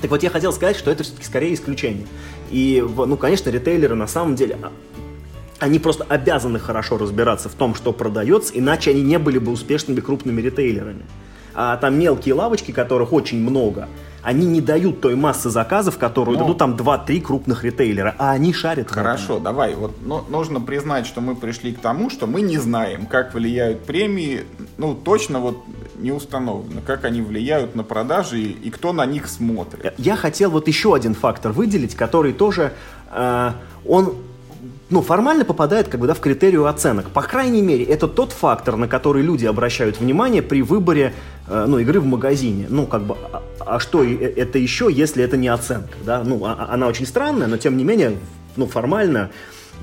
так вот, я хотел сказать, что это все-таки скорее исключение. И, ну, конечно, ритейлеры на самом деле, а, они просто обязаны хорошо разбираться в том, что продается, иначе они не были бы успешными крупными ритейлерами. А там мелкие лавочки, которых очень много, они не дают той массы заказов, которую Но... дадут там 2-3 крупных ритейлера, а они шарят. Хорошо, давай. Вот ну, нужно признать, что мы пришли к тому, что мы не знаем, как влияют премии, ну, точно вот не установлено, как они влияют на продажи и, и кто на них смотрит. Я хотел вот еще один фактор выделить, который тоже, э, он ну, формально попадает как бы, да, в критерию оценок. По крайней мере, это тот фактор, на который люди обращают внимание при выборе ну, игры в магазине. Ну, как бы, а, а что э, это еще, если это не оценка? Да? Ну, а, а, она очень странная, но тем не менее, ну, формально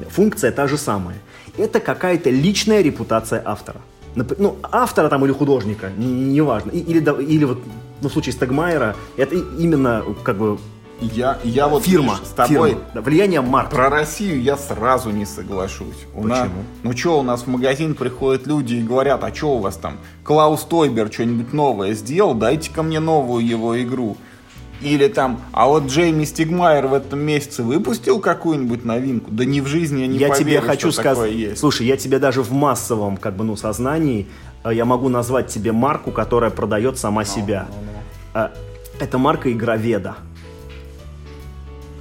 функция та же самая. Это какая-то личная репутация автора. Ну, автора там или художника, неважно. Не или, или вот, ну, в случае Стагмайера, это именно как бы Я, я вот Фирма. видишь, с тобой фирма. Да, влияние марки. про Россию я сразу не соглашусь. У нас- Почему? ну что, у нас в магазин приходят люди и говорят, а что у вас там? Клаус Тойбер что-нибудь новое сделал, дайте-ка мне новую его игру. Или там, а вот Джейми Стигмайер в этом месяце выпустил какую-нибудь новинку? Да не в жизни я не я поверю, тебе хочу сказать, слушай, я тебе даже в массовом как бы ну сознании э, я могу назвать тебе марку, которая продает сама себя. Э, Это марка Игроведа.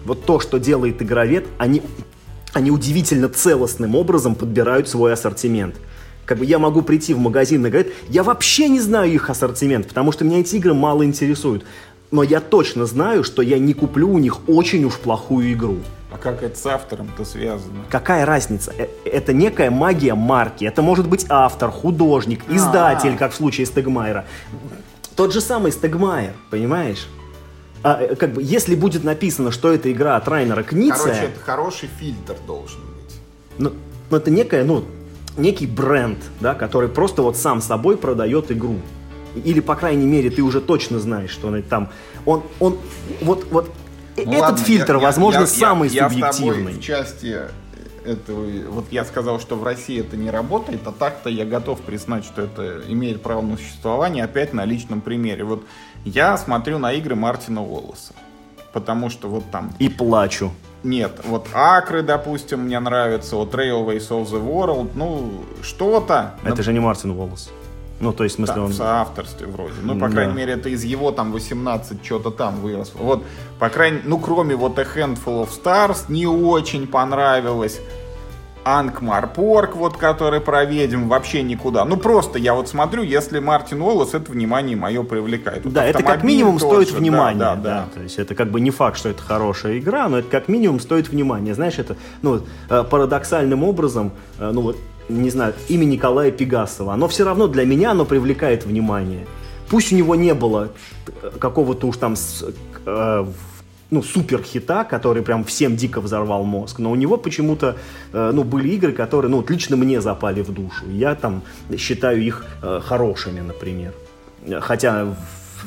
Вот то, что делает Игровед, они, они удивительно целостным образом подбирают свой ассортимент. Как бы я могу прийти в магазин и говорить, я вообще не знаю их ассортимент, потому что меня эти игры мало интересуют. Но я точно знаю, что я не куплю у них очень уж плохую игру. А как это с автором-то связано? Какая разница? Э, Это некая магия марки. Это может быть автор, художник, издатель, как в случае Стегмайера. Тот же самый Стегмайер, понимаешь? А, э, как бы, если будет написано, что это игра от Райнера Книция, Короче, это хороший фильтр должен быть. ну, ну, это некая, ну, некий бренд, да, который просто вот сам собой продает игру. Или, по крайней мере, ты уже точно знаешь, что он там... Он, он, вот, вот э- Ну этот ладно, фильтр, я- я- возможно, я- самый я, Я с субъективный. тобой в части этого, вот я сказал, что в России это не работает, а так-то я готов признать, что это имеет право на существование, опять на личном примере. Вот я смотрю на игры Мартина Уоллеса, потому что вот там И плачу. нет, вот Акры, допустим, мне нравится, вот Railways of the World, ну, что-то. Это же не Мартин Уоллес. Ну, то есть, в смысле, Да, он... в соавторстве вроде. Ну, по Да. крайней мере, это из его там 18 что-то там выросло. Вот, по крайней ну, кроме вот A Handful of Stars, не очень понравилось. Анкмарпорг, вот, который про ведьм, вообще никуда. Ну, просто я вот смотрю, если Мартин Уоллес, это внимание мое привлекает. Вот Да, это как минимум тот стоит внимания. Да, Да, да, да. То есть это как бы не факт, что это хорошая игра, но это как минимум стоит внимания. Знаешь, это ну, э, парадоксальным образом, э, ну вот, не знаю, имя Николая Пегасова, оно все равно для меня оно привлекает внимание. Пусть у него не было э, какого-то уж там э, ну, супер хита, который прям всем дико взорвал мозг, но у него почему-то э, ну, были игры, которые ну, вот лично мне запали в душу. Я там считаю их э, хорошими, например. Хотя в-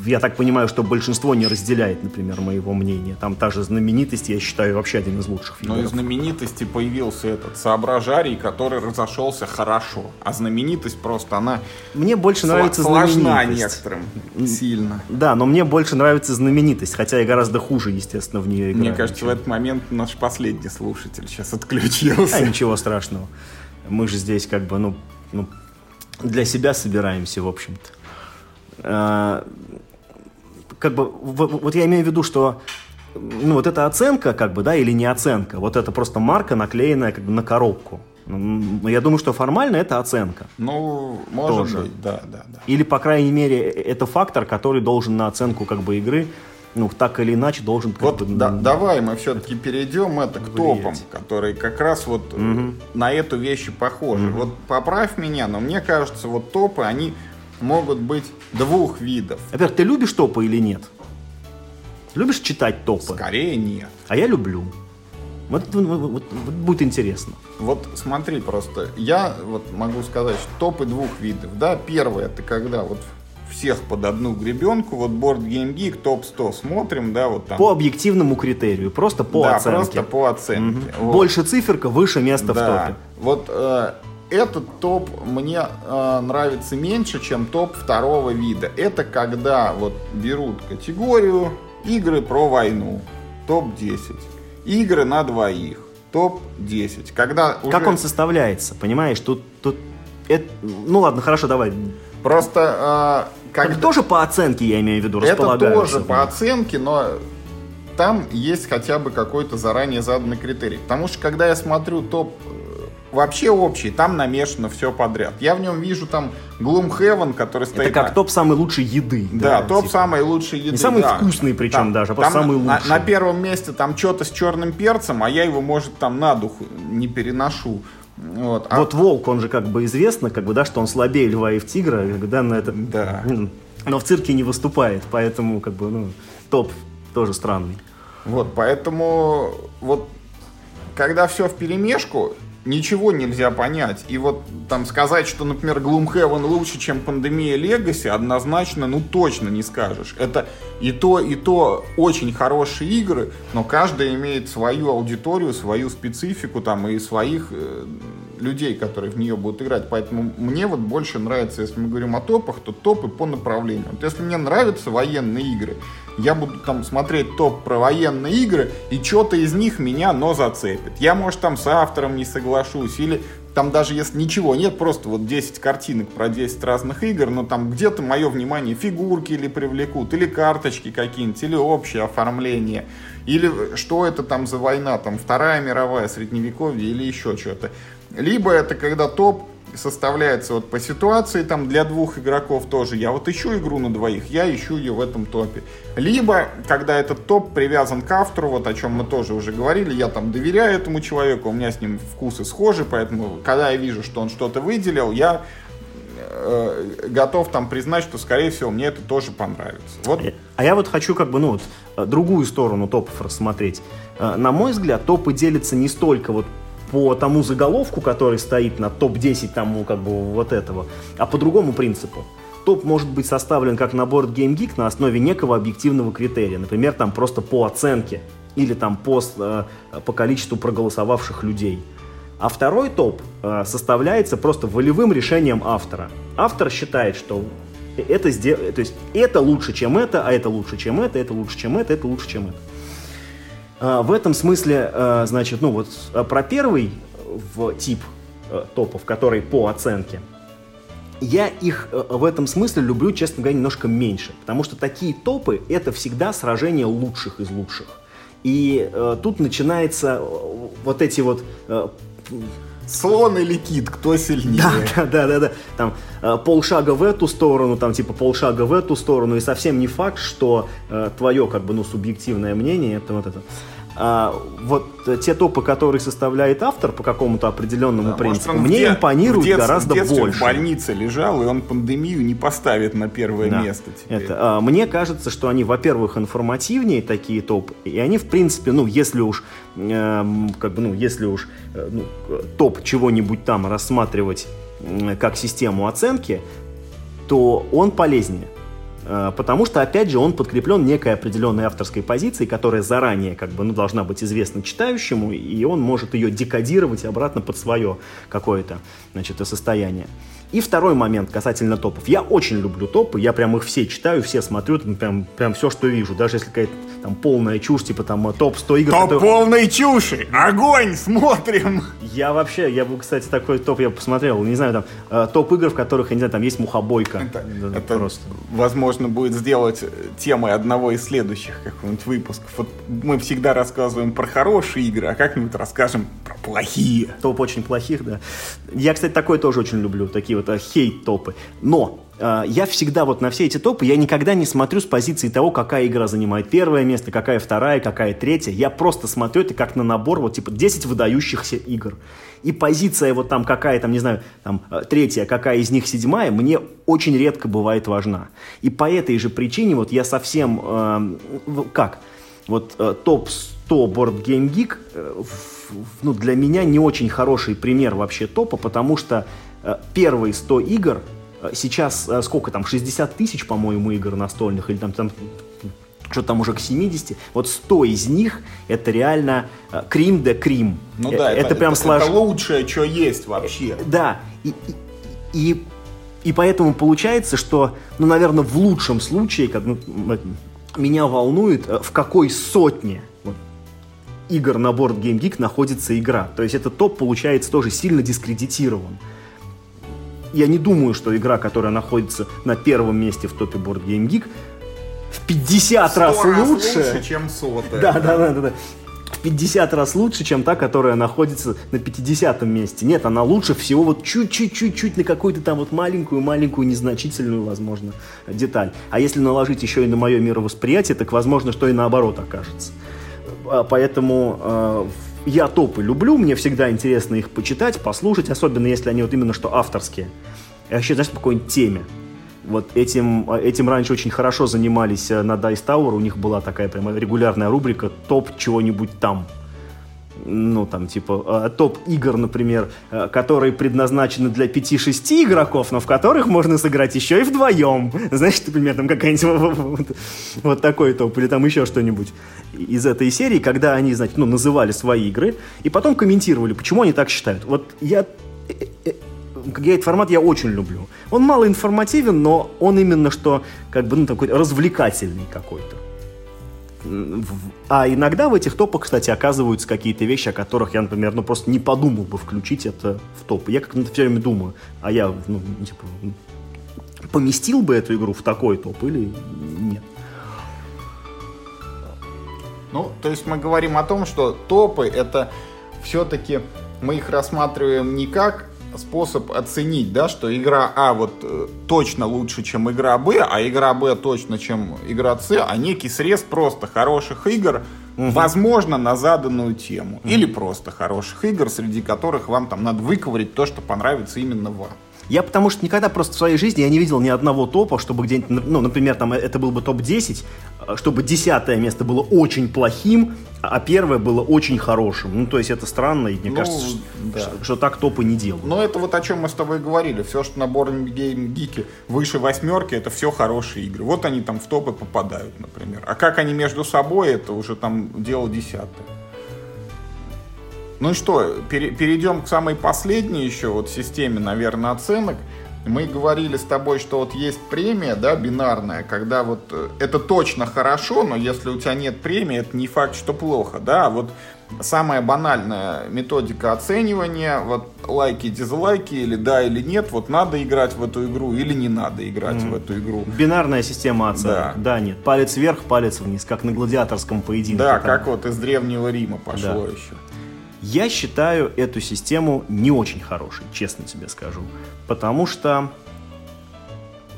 я так понимаю, что большинство не разделяет, например, моего мнения. Там та же знаменитость, я считаю, вообще один из лучших Но фильмов. из знаменитости появился этот соображарий, который разошелся хорошо. А знаменитость просто, она Мне больше сла- нравится сложна некоторым сильно. Да, но мне больше нравится знаменитость, хотя я гораздо хуже, естественно, в нее играю. Мне кажется, в этот момент наш последний слушатель сейчас отключился. А, ничего страшного. Мы же здесь как бы, ну, ну, для себя собираемся, в общем-то. Как бы, вот я имею в виду, что ну, вот эта оценка, как бы, да, или не оценка, вот это просто марка, наклеенная как бы на коробку. Но я думаю, что формально это оценка. Ну, может Тоже. быть, да, да, да. Или, по крайней мере, э- это фактор, который должен на оценку как бы игры, ну, так или иначе, должен Вот бы, да- м, давай мы все-таки перейдем это к Влиять. топам, которые как раз вот э, на эту вещь и похожи. Вот поправь меня, но мне кажется, вот топы, они могут быть двух видов. Во-первых, ты любишь топы или нет? Любишь читать топы? Скорее нет. А я люблю. Вот, вот- вот- вот- будет интересно. Вот смотри просто, я вот могу сказать, что топы двух видов. Да, первое, это когда вот всех под одну гребенку, вот Board Game Geek, топ 100 смотрим, да, вот там. По объективному критерию, просто по да, оценке. просто по оценке. Вот. Больше циферка, выше место в Да. топе. Вот э, этот топ мне э, нравится меньше, чем топ второго вида. Это когда вот берут категорию игры про войну, топ 10. Игры на двоих, топ 10. Когда уже... Как он составляется, понимаешь? Тут, тут это- ну ладно, хорошо, давай. Просто э, Как когда... тоже по оценке, я имею в виду, Это тоже по оценке, но там есть хотя бы какой-то заранее заданный критерий. Потому что когда я смотрю топ вообще общий, там намешано все подряд. Я в нем вижу там Gloomhaven, который стоит... Это как на- топ самой лучшей еды. Да, топ типа. самой лучшей еды. Не самый да. вкусный причем Там- даже, а там самый на- лучший. На, первом месте там что-то с черным перцем, а я его, может, там на дух не переношу. Вот. А- Вот волк, он же как бы известно, как бы, да, что он слабее льва и в тигра, когда на это... Да. Но в цирке не выступает, поэтому, как бы, ну, топ тоже странный. Вот, поэтому вот когда все в перемешку, ничего нельзя понять. И вот там сказать, что, например, Gloomhaven лучше, чем Пандемия Legacy, однозначно, ну точно не скажешь. Это и то, и то очень хорошие игры, но каждая имеет свою аудиторию, свою специфику там и своих э, людей, которые в нее будут играть. Поэтому мне вот больше нравится, если мы говорим о топах, то топы по направлениям. Вот если мне нравятся военные игры, я буду там смотреть топ про военные игры, и что-то из них меня, но зацепит. Я, может, там с автором не соглашусь, или там даже если ничего нет, просто вот 10 картинок про 10 разных игр, но там где-то мое внимание фигурки или привлекут, или карточки какие-нибудь, или общее оформление, или что это там за война, там Вторая мировая, Средневековье или еще что-то. Либо это когда топ составляется вот по ситуации там для двух игроков тоже. Я вот ищу игру на двоих, я ищу ее в этом топе. Либо, когда этот топ привязан к автору, вот о чем мы тоже уже говорили, я там доверяю этому человеку, у меня с ним вкусы схожи, поэтому, когда я вижу, что он что-то выделил, я э, готов там признать, что, скорее всего, мне это тоже понравится. Вот. А я вот хочу как бы, ну вот, э, другую сторону топов рассмотреть. Э, на мой взгляд, топы делятся не столько вот по тому заголовку, который стоит на топ-10 тому как бы вот этого, а по другому принципу. Топ может быть составлен как набор Game Geek на основе некого объективного критерия, например, там просто по оценке или там по, э, по количеству проголосовавших людей. А второй топ э, составляется просто волевым решением автора. Автор считает, что это, сдел... то есть это лучше, чем это, а это лучше, чем это, это лучше, чем это, это лучше, чем это. А, в этом смысле, а, значит, ну вот а, про первый в тип топов, который по оценке, я их в этом смысле люблю, честно говоря, немножко меньше, потому что такие топы — это всегда сражение лучших из лучших. И э, тут начинается вот эти вот э, слон или кит, кто сильнее. Да, да, да, да. Там э, полшага в эту сторону, там типа полшага в эту сторону, и совсем не факт, что э, твое как бы ну субъективное мнение это вот это а, вот те топы, которые составляет автор по какому-то определенному да, принципу, может, мне импонируют дет, гораздо в больше. в больнице лежал, и он пандемию не поставит на первое да. место теперь. Это, а, мне кажется, что они, во-первых, информативнее такие топы, и они, в принципе, ну, если уж, э, как бы, ну, если уж э, ну, топ чего-нибудь там рассматривать э, как систему оценки, то он полезнее. Э, потому что, опять же, он подкреплен некой определенной авторской позицией, которая заранее как бы, ну, должна быть известна читающему, и он может ее декодировать обратно под свое какое-то значит, состояние. И второй момент касательно топов. Я очень люблю топы, я прям их все читаю, все смотрю, прям, прям все, что вижу. Даже если какая-то там полная чушь, типа там топ 100 игр. Топ которые... полной чуши! Огонь! Смотрим! Я вообще, я бы, кстати, такой топ я посмотрел. Не знаю, там э, топ игр, в которых, я не знаю, там есть мухобойка. Это, это просто. возможно, будет сделать темой одного из следующих какого-нибудь выпусков. Вот мы всегда рассказываем про хорошие игры, а как-нибудь расскажем про плохие. Топ очень плохих, да. Я, кстати, такой тоже очень люблю, такие вот а, хейт-топы. Но э, я всегда вот на все эти топы, я никогда не смотрю с позиции того, какая игра занимает первое место, какая вторая, какая третья. Я просто смотрю это как на набор, вот типа 10 выдающихся игр. И позиция вот там какая там, не знаю, там э, третья, какая из них седьмая, мне очень редко бывает важна. И по этой же причине вот я совсем, э, как, вот э, топ 100 Board Game Geek э, ну, для меня не очень хороший пример вообще топа, потому что э, первые 100 игр, э, сейчас сколько там, 60 тысяч, по-моему, игр настольных, или там, там что там уже к 70, вот 100 из них это реально крим де крим. Ну да, это, это прям это, слож... это лучшее, что есть вообще. Да, и, и, и, поэтому получается, что, ну, наверное, в лучшем случае, как, ну, меня волнует, в какой сотне игр на борт Game Geek находится игра. То есть этот топ, получается, тоже сильно дискредитирован. Я не думаю, что игра, которая находится на первом месте в топе Board Game Geek, в 50 раз, раз лучше, лучше, чем сотая. Да, да, да, да, да. В 50 раз лучше, чем та, которая находится на 50 месте. Нет, она лучше всего вот чуть-чуть-чуть-чуть на какую-то там вот маленькую-маленькую незначительную, возможно, деталь. А если наложить еще и на мое мировосприятие, так возможно, что и наоборот окажется. А, поэтому э, я топы люблю, мне всегда интересно их почитать, послушать, особенно если они вот именно что авторские. Я вообще, знаешь, по какой-нибудь теме. Вот этим, этим раньше очень хорошо занимались э, на Dice Tower, у них была такая прямо регулярная рубрика «Топ чего-нибудь там». Ну, там, типа, э, топ игр, например, э, которые предназначены для 5-6 игроков, но в которых можно сыграть еще и вдвоем. Знаешь, например, там какая-нибудь [laughs] вот, такой топ, или там еще что-нибудь из этой серии, когда они, значит, ну, называли свои игры, и потом комментировали, почему они так считают. Вот я я этот формат я очень люблю. Он мало информативен, но он именно что, как бы, ну, такой развлекательный какой-то. А иногда в этих топах, кстати, оказываются какие-то вещи, о которых я, например, ну просто не подумал бы включить это в топ. Я как-то все время думаю, а я, ну, типа, поместил бы эту игру в такой топ или нет. Ну, то есть мы говорим о том, что топы это все-таки мы их рассматриваем не как способ оценить, да, что игра А вот э, точно лучше, чем игра Б, а игра Б точно, чем игра С, а некий срез просто хороших игр, угу. возможно, на заданную тему. Угу. Или просто хороших игр, среди которых вам там надо выковырить то, что понравится именно вам. Я потому что никогда просто в своей жизни я не видел ни одного топа, чтобы где-нибудь, ну, например, там это был бы топ-10, чтобы десятое место было очень плохим, а первое было очень хорошим. Ну, то есть это странно, и мне ну, кажется, да. что, что так топы не делают. Но это вот о чем мы с тобой говорили. Все, что на Board Game Geek выше восьмерки, это все хорошие игры. Вот они там в топы попадают, например. А как они между собой, это уже там дело десятое. Ну что, перейдем к самой последней еще вот системе, наверное, оценок. Мы говорили с тобой, что вот есть премия, да, бинарная, когда вот э, это точно хорошо, но если у тебя нет премии, это не факт, что плохо, да, вот самая банальная методика оценивания, вот лайки, дизлайки, или да, или нет, вот надо играть в эту игру или не надо играть mm. в эту игру. Бинарная система оценок, да. да, нет, палец вверх, палец вниз, как на гладиаторском поединке. Да, там. как вот из Древнего Рима пошло да. еще. Я считаю эту систему не очень хорошей, честно тебе скажу. Потому что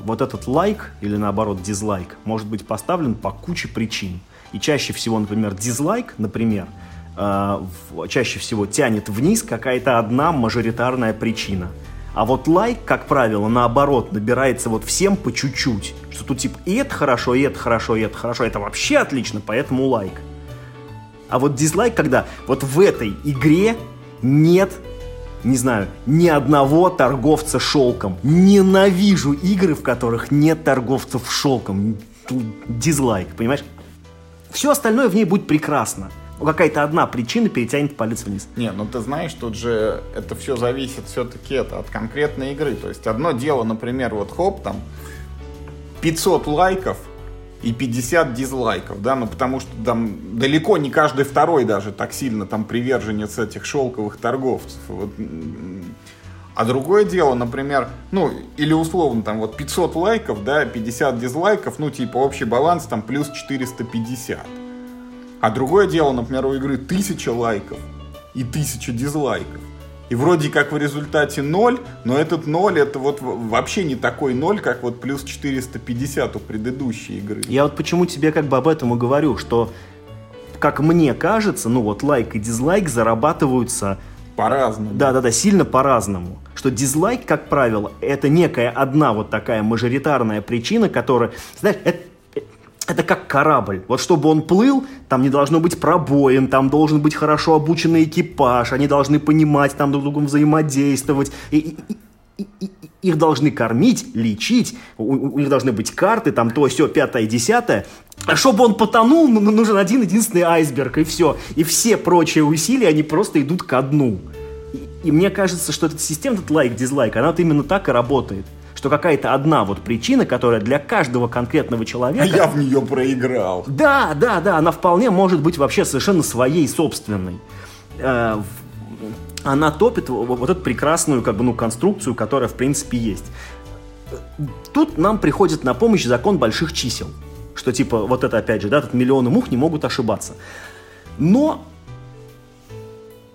вот этот лайк или наоборот дизлайк может быть поставлен по куче причин. И чаще всего, например, дизлайк, например, э, чаще всего тянет вниз какая-то одна мажоритарная причина. А вот лайк, как правило, наоборот, набирается вот всем по чуть-чуть. Что тут типа и это хорошо, и это хорошо, и это хорошо, это вообще отлично, поэтому лайк. А вот дизлайк, когда вот в этой игре нет не знаю, ни одного торговца шелком. Ненавижу игры, в которых нет торговцев шелком. Дизлайк, понимаешь? Все остальное в ней будет прекрасно. Но какая-то одна причина перетянет палец вниз. Не, ну ты знаешь, тут же это все зависит все-таки это от конкретной игры. То есть одно дело, например, вот хоп, там 500 лайков, и 50 дизлайков, да, ну потому что там далеко не каждый второй даже так сильно там приверженец этих шелковых торговцев. Вот. А другое дело, например, ну, или условно там вот 500 лайков, да, 50 дизлайков, ну, типа общий баланс там плюс 450. А другое дело, например, у игры 1000 лайков и 1000 дизлайков. И вроде как в результате 0, но этот 0 это вот вообще не такой 0, как вот плюс 450 у предыдущей игры. Я вот почему тебе как бы об этом и говорю, что как мне кажется, ну вот лайк и дизлайк зарабатываются по-разному. Да-да-да, сильно по-разному. Что дизлайк, как правило, это некая одна вот такая мажоритарная причина, которая, знаешь, это это как корабль. Вот чтобы он плыл, там не должно быть пробоин, там должен быть хорошо обученный экипаж, они должны понимать, там друг с другом взаимодействовать. И, и, и, и, их должны кормить, лечить, у, у них должны быть карты, там то, все, пятое, десятое. А чтобы он потонул, ну, ну, нужен один единственный айсберг, и все. И все прочие усилия, они просто идут ко дну. И, и мне кажется, что эта система, этот лайк-дизлайк, она вот именно так и работает что какая-то одна вот причина, которая для каждого конкретного человека... А я в нее проиграл. Да, да, да, она вполне может быть вообще совершенно своей, собственной. Э, она топит вот эту прекрасную как бы, ну, конструкцию, которая в принципе есть. Тут нам приходит на помощь закон больших чисел. Что типа, вот это опять же, да, тут миллионы мух не могут ошибаться. Но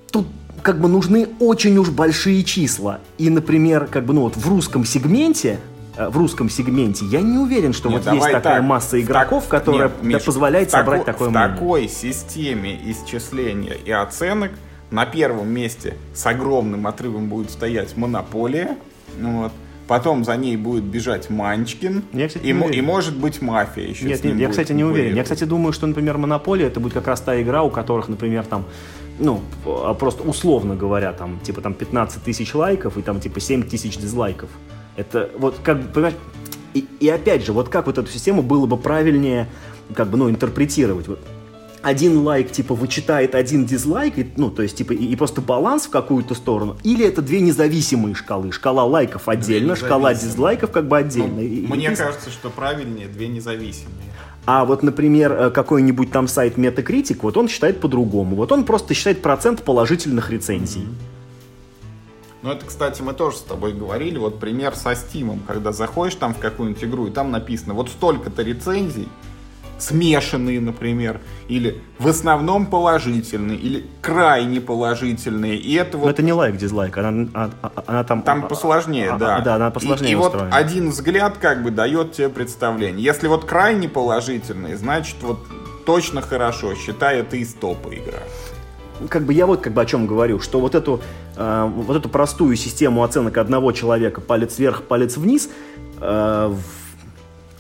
тут как бы нужны очень уж большие числа. И, например, как бы, ну вот в русском сегменте э, в русском сегменте, я не уверен, что нет, вот есть такая так, масса игроков, так, которая нет, Миш, позволяет собрать тако, такое В такой системе исчисления и оценок на первом месте с огромным отрывом будет стоять монополия. Вот. потом за ней будет бежать Манчкин, Я, кстати, и, и может быть мафия еще Нет, нет, я, кстати, не уверен. Я, кстати, думаю, что, например, Монополия это будет как раз та игра, у которых, например, там, ну, а просто условно говоря, там, типа, там 15 тысяч лайков и там, типа, 7 тысяч дизлайков. Это вот как бы, понимаешь, и, и опять же, вот как вот эту систему было бы правильнее, как бы, ну, интерпретировать. Вот один лайк, типа, вычитает один дизлайк, и, ну, то есть, типа, и, и просто баланс в какую-то сторону, или это две независимые шкалы. Шкала лайков отдельно, шкала дизлайков как бы Ну, отдельно. И- и мне ты- кажется, что правильнее две независимые. А вот, например, э, какой-нибудь там сайт Metacritic, вот он считает по-другому. Вот он просто считает процент положительных рецензий. Ну, это, кстати, мы тоже с тобой говорили. Вот пример со Стимом, когда заходишь там в какую-нибудь игру, и там написано вот столько-то рецензий, смешанные, например, или в основном положительные, или крайне положительные. И это Но вот это не лайк, дизлайк, она, а- а- она там... Там посложнее, а- да. а- Да, она посложнее И, и вот один взгляд как бы дает тебе представление. Если вот крайне положительный, значит вот точно хорошо, считай это из топа игра. как бы я вот как бы о чем говорю, что вот эту, э, вот эту простую систему оценок одного человека, палец вверх, палец вниз, э,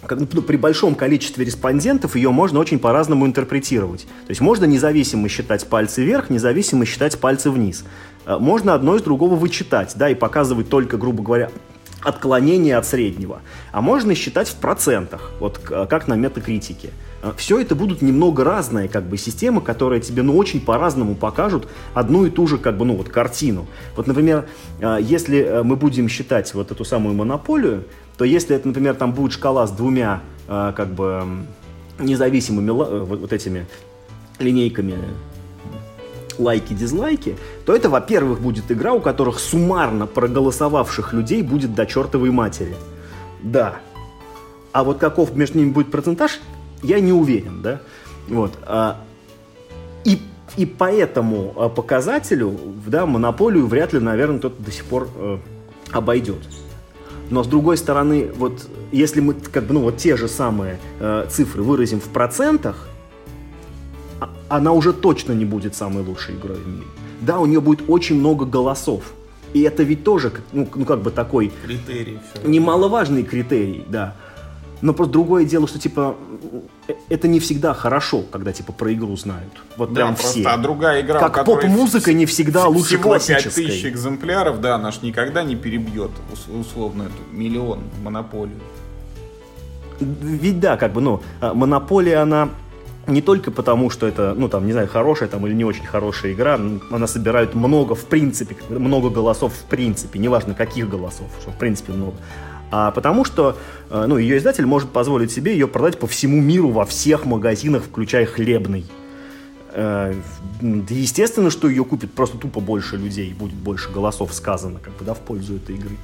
при большом количестве респондентов ее можно очень по-разному интерпретировать. То есть можно независимо считать пальцы вверх, независимо считать пальцы вниз. Э, Можно одно из другого вычитать, да, и показывать только, грубо говоря, отклонение от среднего. А можно считать в процентах, вот как на метакритике. Все это будут немного разные как бы системы, которые тебе ну очень по-разному покажут одну и ту же как бы ну вот картину. Вот, например, э, если э, мы будем считать вот эту самую монополию, то если это, например, там будет шкала с двумя э, как бы независимыми э, вот этими линейками лайки-дизлайки, то это, во-первых, будет игра, у которых суммарно проголосовавших людей будет до чертовой матери. Да. А вот каков между ними будет процентаж, я не уверен, да. Вот. а, И, и по этому а, показателю, да, монополию вряд ли, наверное, кто-то до сих пор э, обойдет. Но с другой стороны, вот если мы как бы ну вот те же самые э, цифры выразим в процентах, а- она уже точно не будет самой лучшей игрой в мире. Да, у нее будет очень много голосов. И это ведь тоже, ну, ну, как бы такой Критерий все. немаловажный критерий, да. Но просто другое дело, что типа э, это не всегда хорошо, когда типа про игру знают. Вот Да, прям просто, все. а другая игра, Как поп-музыка не всегда лучше всего 5000 классической. экземпляров, да, наш никогда не перебьет ус- условно эту миллион монополию. Ведь да, как бы, ну, а, монополия, она не только потому, что это, ну, там, не знаю, хорошая там или не очень хорошая игра, она собирает много, в принципе, много голосов в принципе, неважно каких голосов, что в принципе много. А потому что, э, ну, ее издатель может позволить себе ее продать по всему миру во всех магазинах, включая хлебный. Э, естественно, что ее купит просто тупо больше людей, будет больше голосов сказано, как бы, да, в пользу этой игры.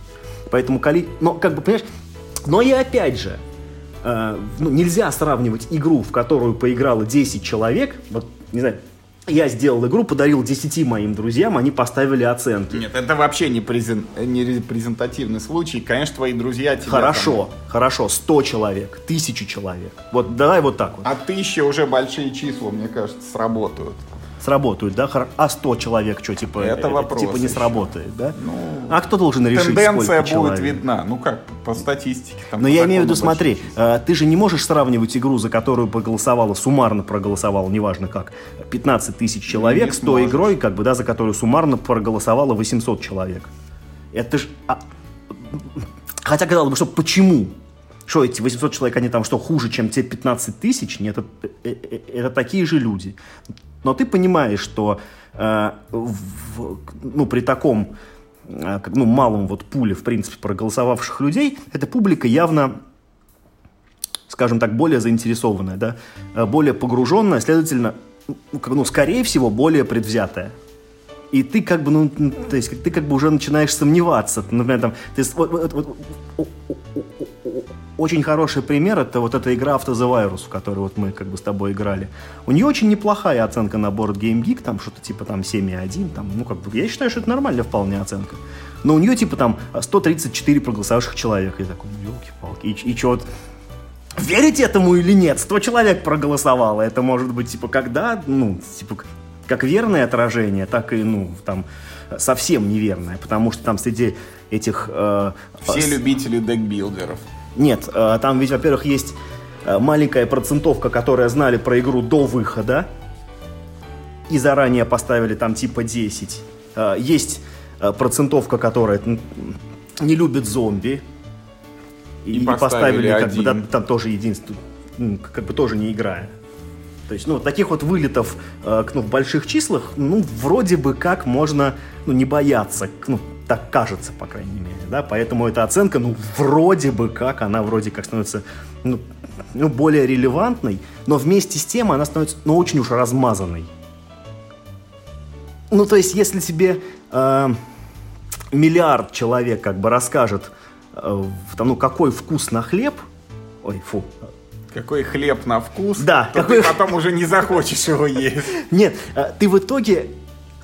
Поэтому, коли... но, как бы, понимаешь, но и опять же, э, ну, нельзя сравнивать игру, в которую поиграло 10 человек, вот, не знаю, я сделал игру, подарил 10 моим друзьям, они поставили оценки. Нет, это вообще не, презен- не репрезентативный случай. Конечно, твои друзья тебя... Хорошо, хорошо, 100 человек, 1000 человек. Вот давай вот так вот. там- а тысяча уже большие числа, мне кажется, сработают. Сработают, да? А 100 человек что, типа, Это э, вопрос типа не еще. сработает, да? Ну, а кто должен решить, Тенденция будет человек? видна. Ну как, по статистике. Там, Но я имею в виду, смотри, э, ты же не можешь сравнивать игру, за которую проголосовало, суммарно проголосовало, неважно как, 15 тысяч человек, Не с той сможешь. игрой, как бы, да, за которую суммарно проголосовало 800 человек. Это ж... а, Хотя, казалось бы, что почему? Что эти 800 человек, они там что, хуже, чем те 15 тысяч? Нет, это, э, э, это такие же люди. Но ты понимаешь, что э, в- ну, при таком э, ну, малом вот пуле, в принципе, проголосовавших людей, эта публика явно скажем так, более заинтересованная, да, э, более погруженная, следовательно, ну, ну, скорее всего, более предвзятая. И ты как бы, ну, то есть ты как бы уже начинаешь сомневаться. Например, там, ты вот- вот- вот- очень хороший пример это вот эта игра Virus, в которую вот мы как бы с тобой играли. У нее очень неплохая оценка на борт Game Geek, там что-то типа там 7,1, там, ну как бы, я считаю, что это нормальная вполне оценка. Но у нее типа там 134 проголосовавших человека. И такой, ну, елки-палки, и, и что вот Верить этому или нет? 100 человек проголосовало. Это может быть, типа, когда, ну, типа, как верное отражение, так и, ну, там, совсем неверное, потому что там среди этих... Э, Все с... любители декбилдеров. Нет, э, там ведь, во-первых, есть э, маленькая процентовка, которая знали про игру до выхода и заранее поставили там типа 10. Э, есть э, процентовка, которая не любит зомби, и, и поставили, поставили как бы, да, там тоже единственное, как бы тоже не играя. То есть, ну, таких вот вылетов э, ну, в больших числах, ну, вроде бы как можно, ну, не бояться, ну, так кажется, по крайней мере, да, поэтому эта оценка, ну, вроде бы как, она вроде как становится, ну, ну более релевантной, но вместе с тем она становится, ну, очень уж размазанной. Ну, то есть, если тебе э, миллиард человек как бы расскажет, э, там, ну, какой вкус на хлеб, ой, фу, какой хлеб на вкус, да, то какой... ты потом уже не захочешь его есть. [laughs] Нет, э, ты в итоге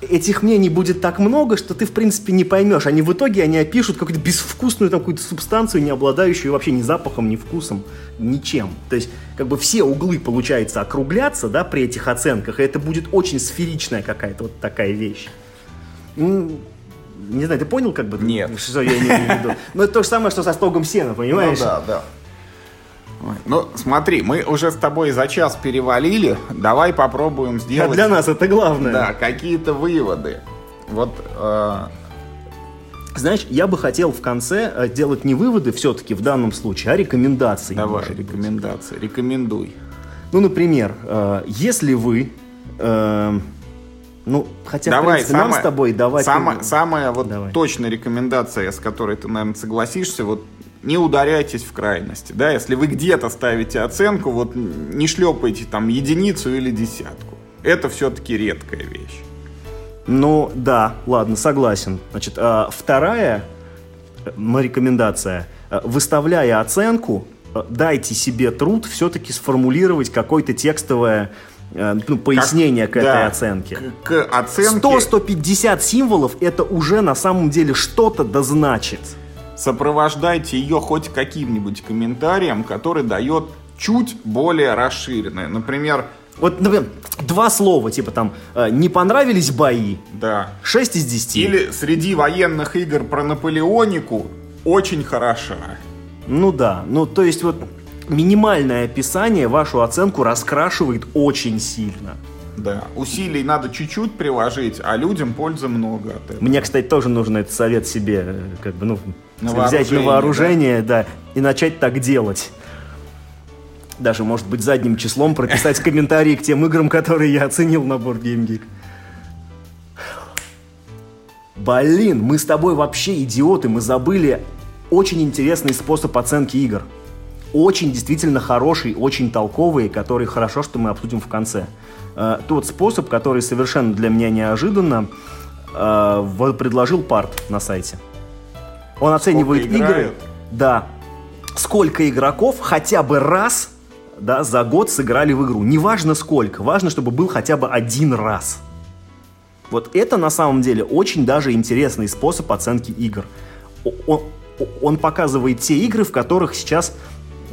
этих мнений будет так много, что ты, в принципе, не поймешь. Они в итоге они опишут какую-то безвкусную там, какую-то субстанцию, не обладающую вообще ни запахом, ни вкусом, ничем. То есть, как бы все углы, получается, округлятся, да, при этих оценках, и это будет очень сферичная какая-то вот такая вещь. Не знаю, ты понял, как бы? Нет. Что я имею в виду? [laughs] Ну, это то же самое, что со стогом сена, понимаешь? Ну, да, да. Ну, смотри, мы уже с тобой за час перевалили. Давай попробуем сделать... А для нас это главное. Да, какие-то выводы. Вот... Э... Знаешь, я бы хотел в конце э, делать не выводы все-таки в данном случае, а рекомендации. Давай, рекомендации. Быть. Рекомендуй. Ну, например, э, если вы... Э, ну, хотя, давай, в принципе, самое, нам с тобой давать... Самая, самая вот давай. точная рекомендация, с которой ты, наверное, согласишься, вот не ударяйтесь в крайности. Да? Если вы где-то ставите оценку, вот не шлепайте там единицу или десятку. Это все-таки редкая вещь. Ну, да, ладно, согласен. Значит, а, вторая э, рекомендация. Э, выставляя оценку, э, дайте себе труд все-таки сформулировать какое-то текстовое ну, пояснение как, к этой да, оценке. К, к оценке... 100-150 символов это уже на самом деле что-то да значит сопровождайте ее хоть каким-нибудь комментарием, который дает чуть более расширенное. Например, вот, например, два слова, типа там, э, не понравились бои? Да. 6 из 10. Или среди военных игр про Наполеонику очень хороша. Ну да, ну то есть вот минимальное описание вашу оценку раскрашивает очень сильно. Да, усилий надо чуть-чуть приложить, а людям пользы много от этого. Мне, кстати, тоже нужен этот совет себе, э, как бы, ну, на взять на вооружение, да? да, и начать так делать. Даже, может быть, задним числом прописать комментарии к тем играм, которые я оценил на Board Game Geek. Блин, мы с тобой вообще идиоты, мы забыли очень интересный способ оценки игр. Очень действительно хороший, очень толковый, который хорошо, что мы обсудим в конце. Э, тот способ, который совершенно для меня неожиданно э, предложил Парт на сайте. Он оценивает Сколько игры. Играют? Да. Сколько игроков хотя бы раз да, за год сыграли в игру. Неважно сколько, важно, чтобы был хотя бы один раз. Вот это на самом деле очень даже интересный способ оценки игр. Он, он показывает те игры, в которых сейчас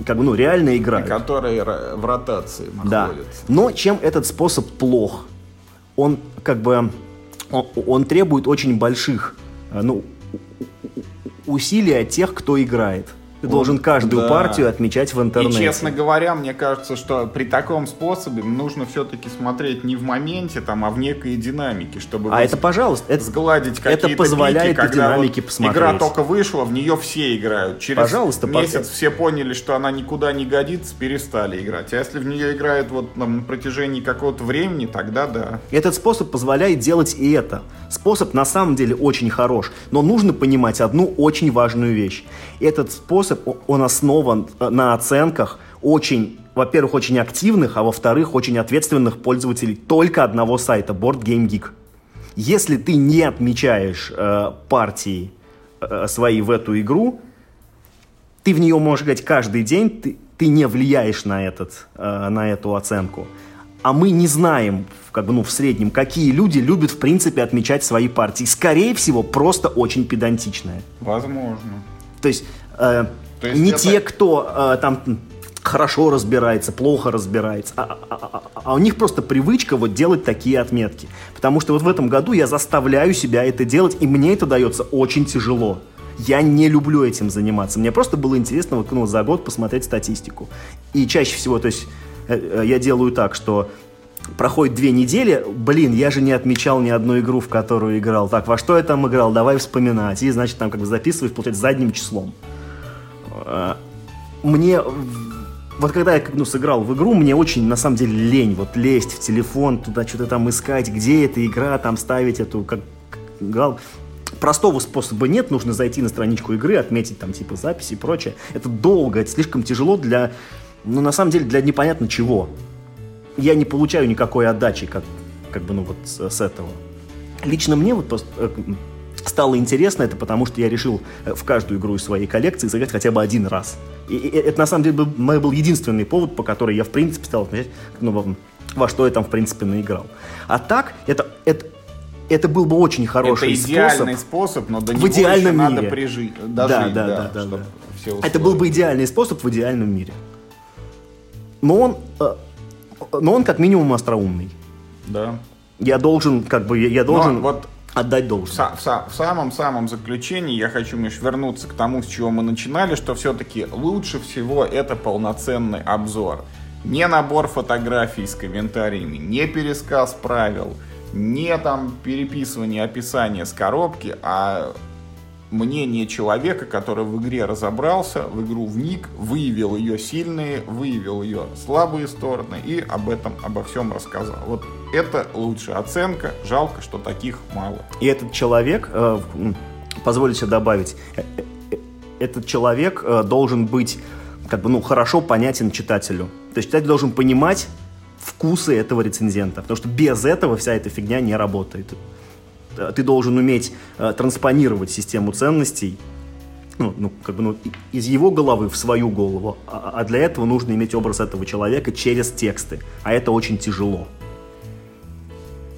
как бы, ну, реально играют. И которые в ротации находятся. Да. Но чем этот способ плох? Он как бы он, он требует очень больших э, ну, усилия тех, кто играет. Ты должен каждую да. партию отмечать в интернете. И, честно говоря, мне кажется, что при таком способе нужно все-таки смотреть не в моменте, там, а в некой динамике, чтобы а это, пожалуйста, это, сгладить какие-то Это позволяет пики, когда динамике вот посмотреть. Игра только вышла, в нее все играют. Через пожалуйста, месяц все поняли, что она никуда не годится, перестали играть. А если в нее играют вот на протяжении какого-то времени, тогда да. Этот способ позволяет делать и это. Способ на самом деле очень хорош, но нужно понимать одну очень важную вещь. Этот способ, он основан э, на оценках очень, во-первых, очень активных, а во-вторых, очень ответственных пользователей только одного сайта, Board Game Geek. Если ты не отмечаешь э, партии э, свои в эту игру, ты в нее можешь играть каждый день, ты, ты не влияешь на, этот, э, на эту оценку. А мы не знаем, как бы, ну, в среднем, какие люди любят, в принципе, отмечать свои партии. Скорее всего, просто очень педантичные. Возможно. То есть, э, есть не это... те, кто э, там хорошо разбирается, плохо разбирается. А, а, а, а у них просто привычка вот делать такие отметки. Потому что вот в этом году я заставляю себя это делать, и мне это дается очень тяжело. Я не люблю этим заниматься. Мне просто было интересно вот, ну, за год посмотреть статистику. И чаще всего, то есть, э, э, я делаю так, что проходит две недели, блин, я же не отмечал ни одну игру, в которую играл. Так, во что я там играл, давай вспоминать. И, значит, там как бы записываешь, получается, задним числом. Э, мне вот когда я ну, сыграл в игру, мне очень, на самом деле, лень вот лезть в телефон, туда что-то там искать, где эта игра, там ставить эту, как, играл. Простого способа нет, нужно зайти на страничку игры, отметить там типа записи и прочее. Это долго, это слишком тяжело для, ну, на самом деле, для непонятно чего. Я не получаю никакой отдачи, как, как бы, ну, вот с, с этого. Лично мне вот просто э, стало интересно это потому, что я решил э, в каждую игру из своей коллекции сыграть хотя бы один раз. И, и это на самом деле был, мой был единственный повод, по который я в принципе стал отмечать, ну, во что я там в принципе наиграл. А так, это, это, это был бы очень хороший это идеальный способ, способ но до в идеальном мире. надо прижить, дожить, да, да, да, да, да. Это был бы идеальный способ в идеальном мире. Но он, э, но он как минимум остроумный. Да. Я должен, как бы, я должен... Но вот отдать должное. В, в самом-самом заключении я хочу, Миш, вернуться к тому, с чего мы начинали, что все-таки лучше всего это полноценный обзор. Не набор фотографий с комментариями, не пересказ правил, не там переписывание описания с коробки, а мнение человека, который в игре разобрался, в игру вник, выявил ее сильные, выявил ее слабые стороны и об этом, обо всем рассказал. Вот это лучшая оценка, жалко, что таких мало. И этот человек, э, позволите добавить, э, э, этот человек э, должен быть как бы, ну, хорошо понятен читателю. То есть читатель должен понимать вкусы этого рецензента, потому что без этого вся эта фигня не работает. Э, ты должен уметь э, транспонировать систему ценностей ну, ну, как бы, ну, из его головы в свою голову. А, а для этого нужно иметь образ этого человека через тексты. А это очень тяжело.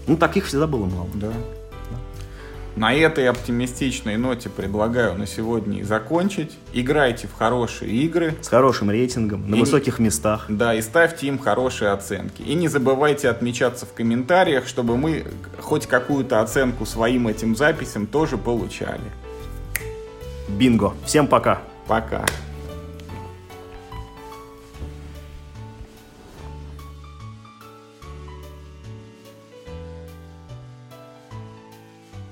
Ну, таких всегда было мало. Да. На этой оптимистичной ноте предлагаю на сегодня и закончить. Играйте в хорошие игры. С хорошим рейтингом, на и, высоких местах. Да, и ставьте им хорошие оценки. И не забывайте отмечаться в комментариях, чтобы мы хоть какую-то оценку своим этим записям тоже получали. Бинго. Всем пока. Пока.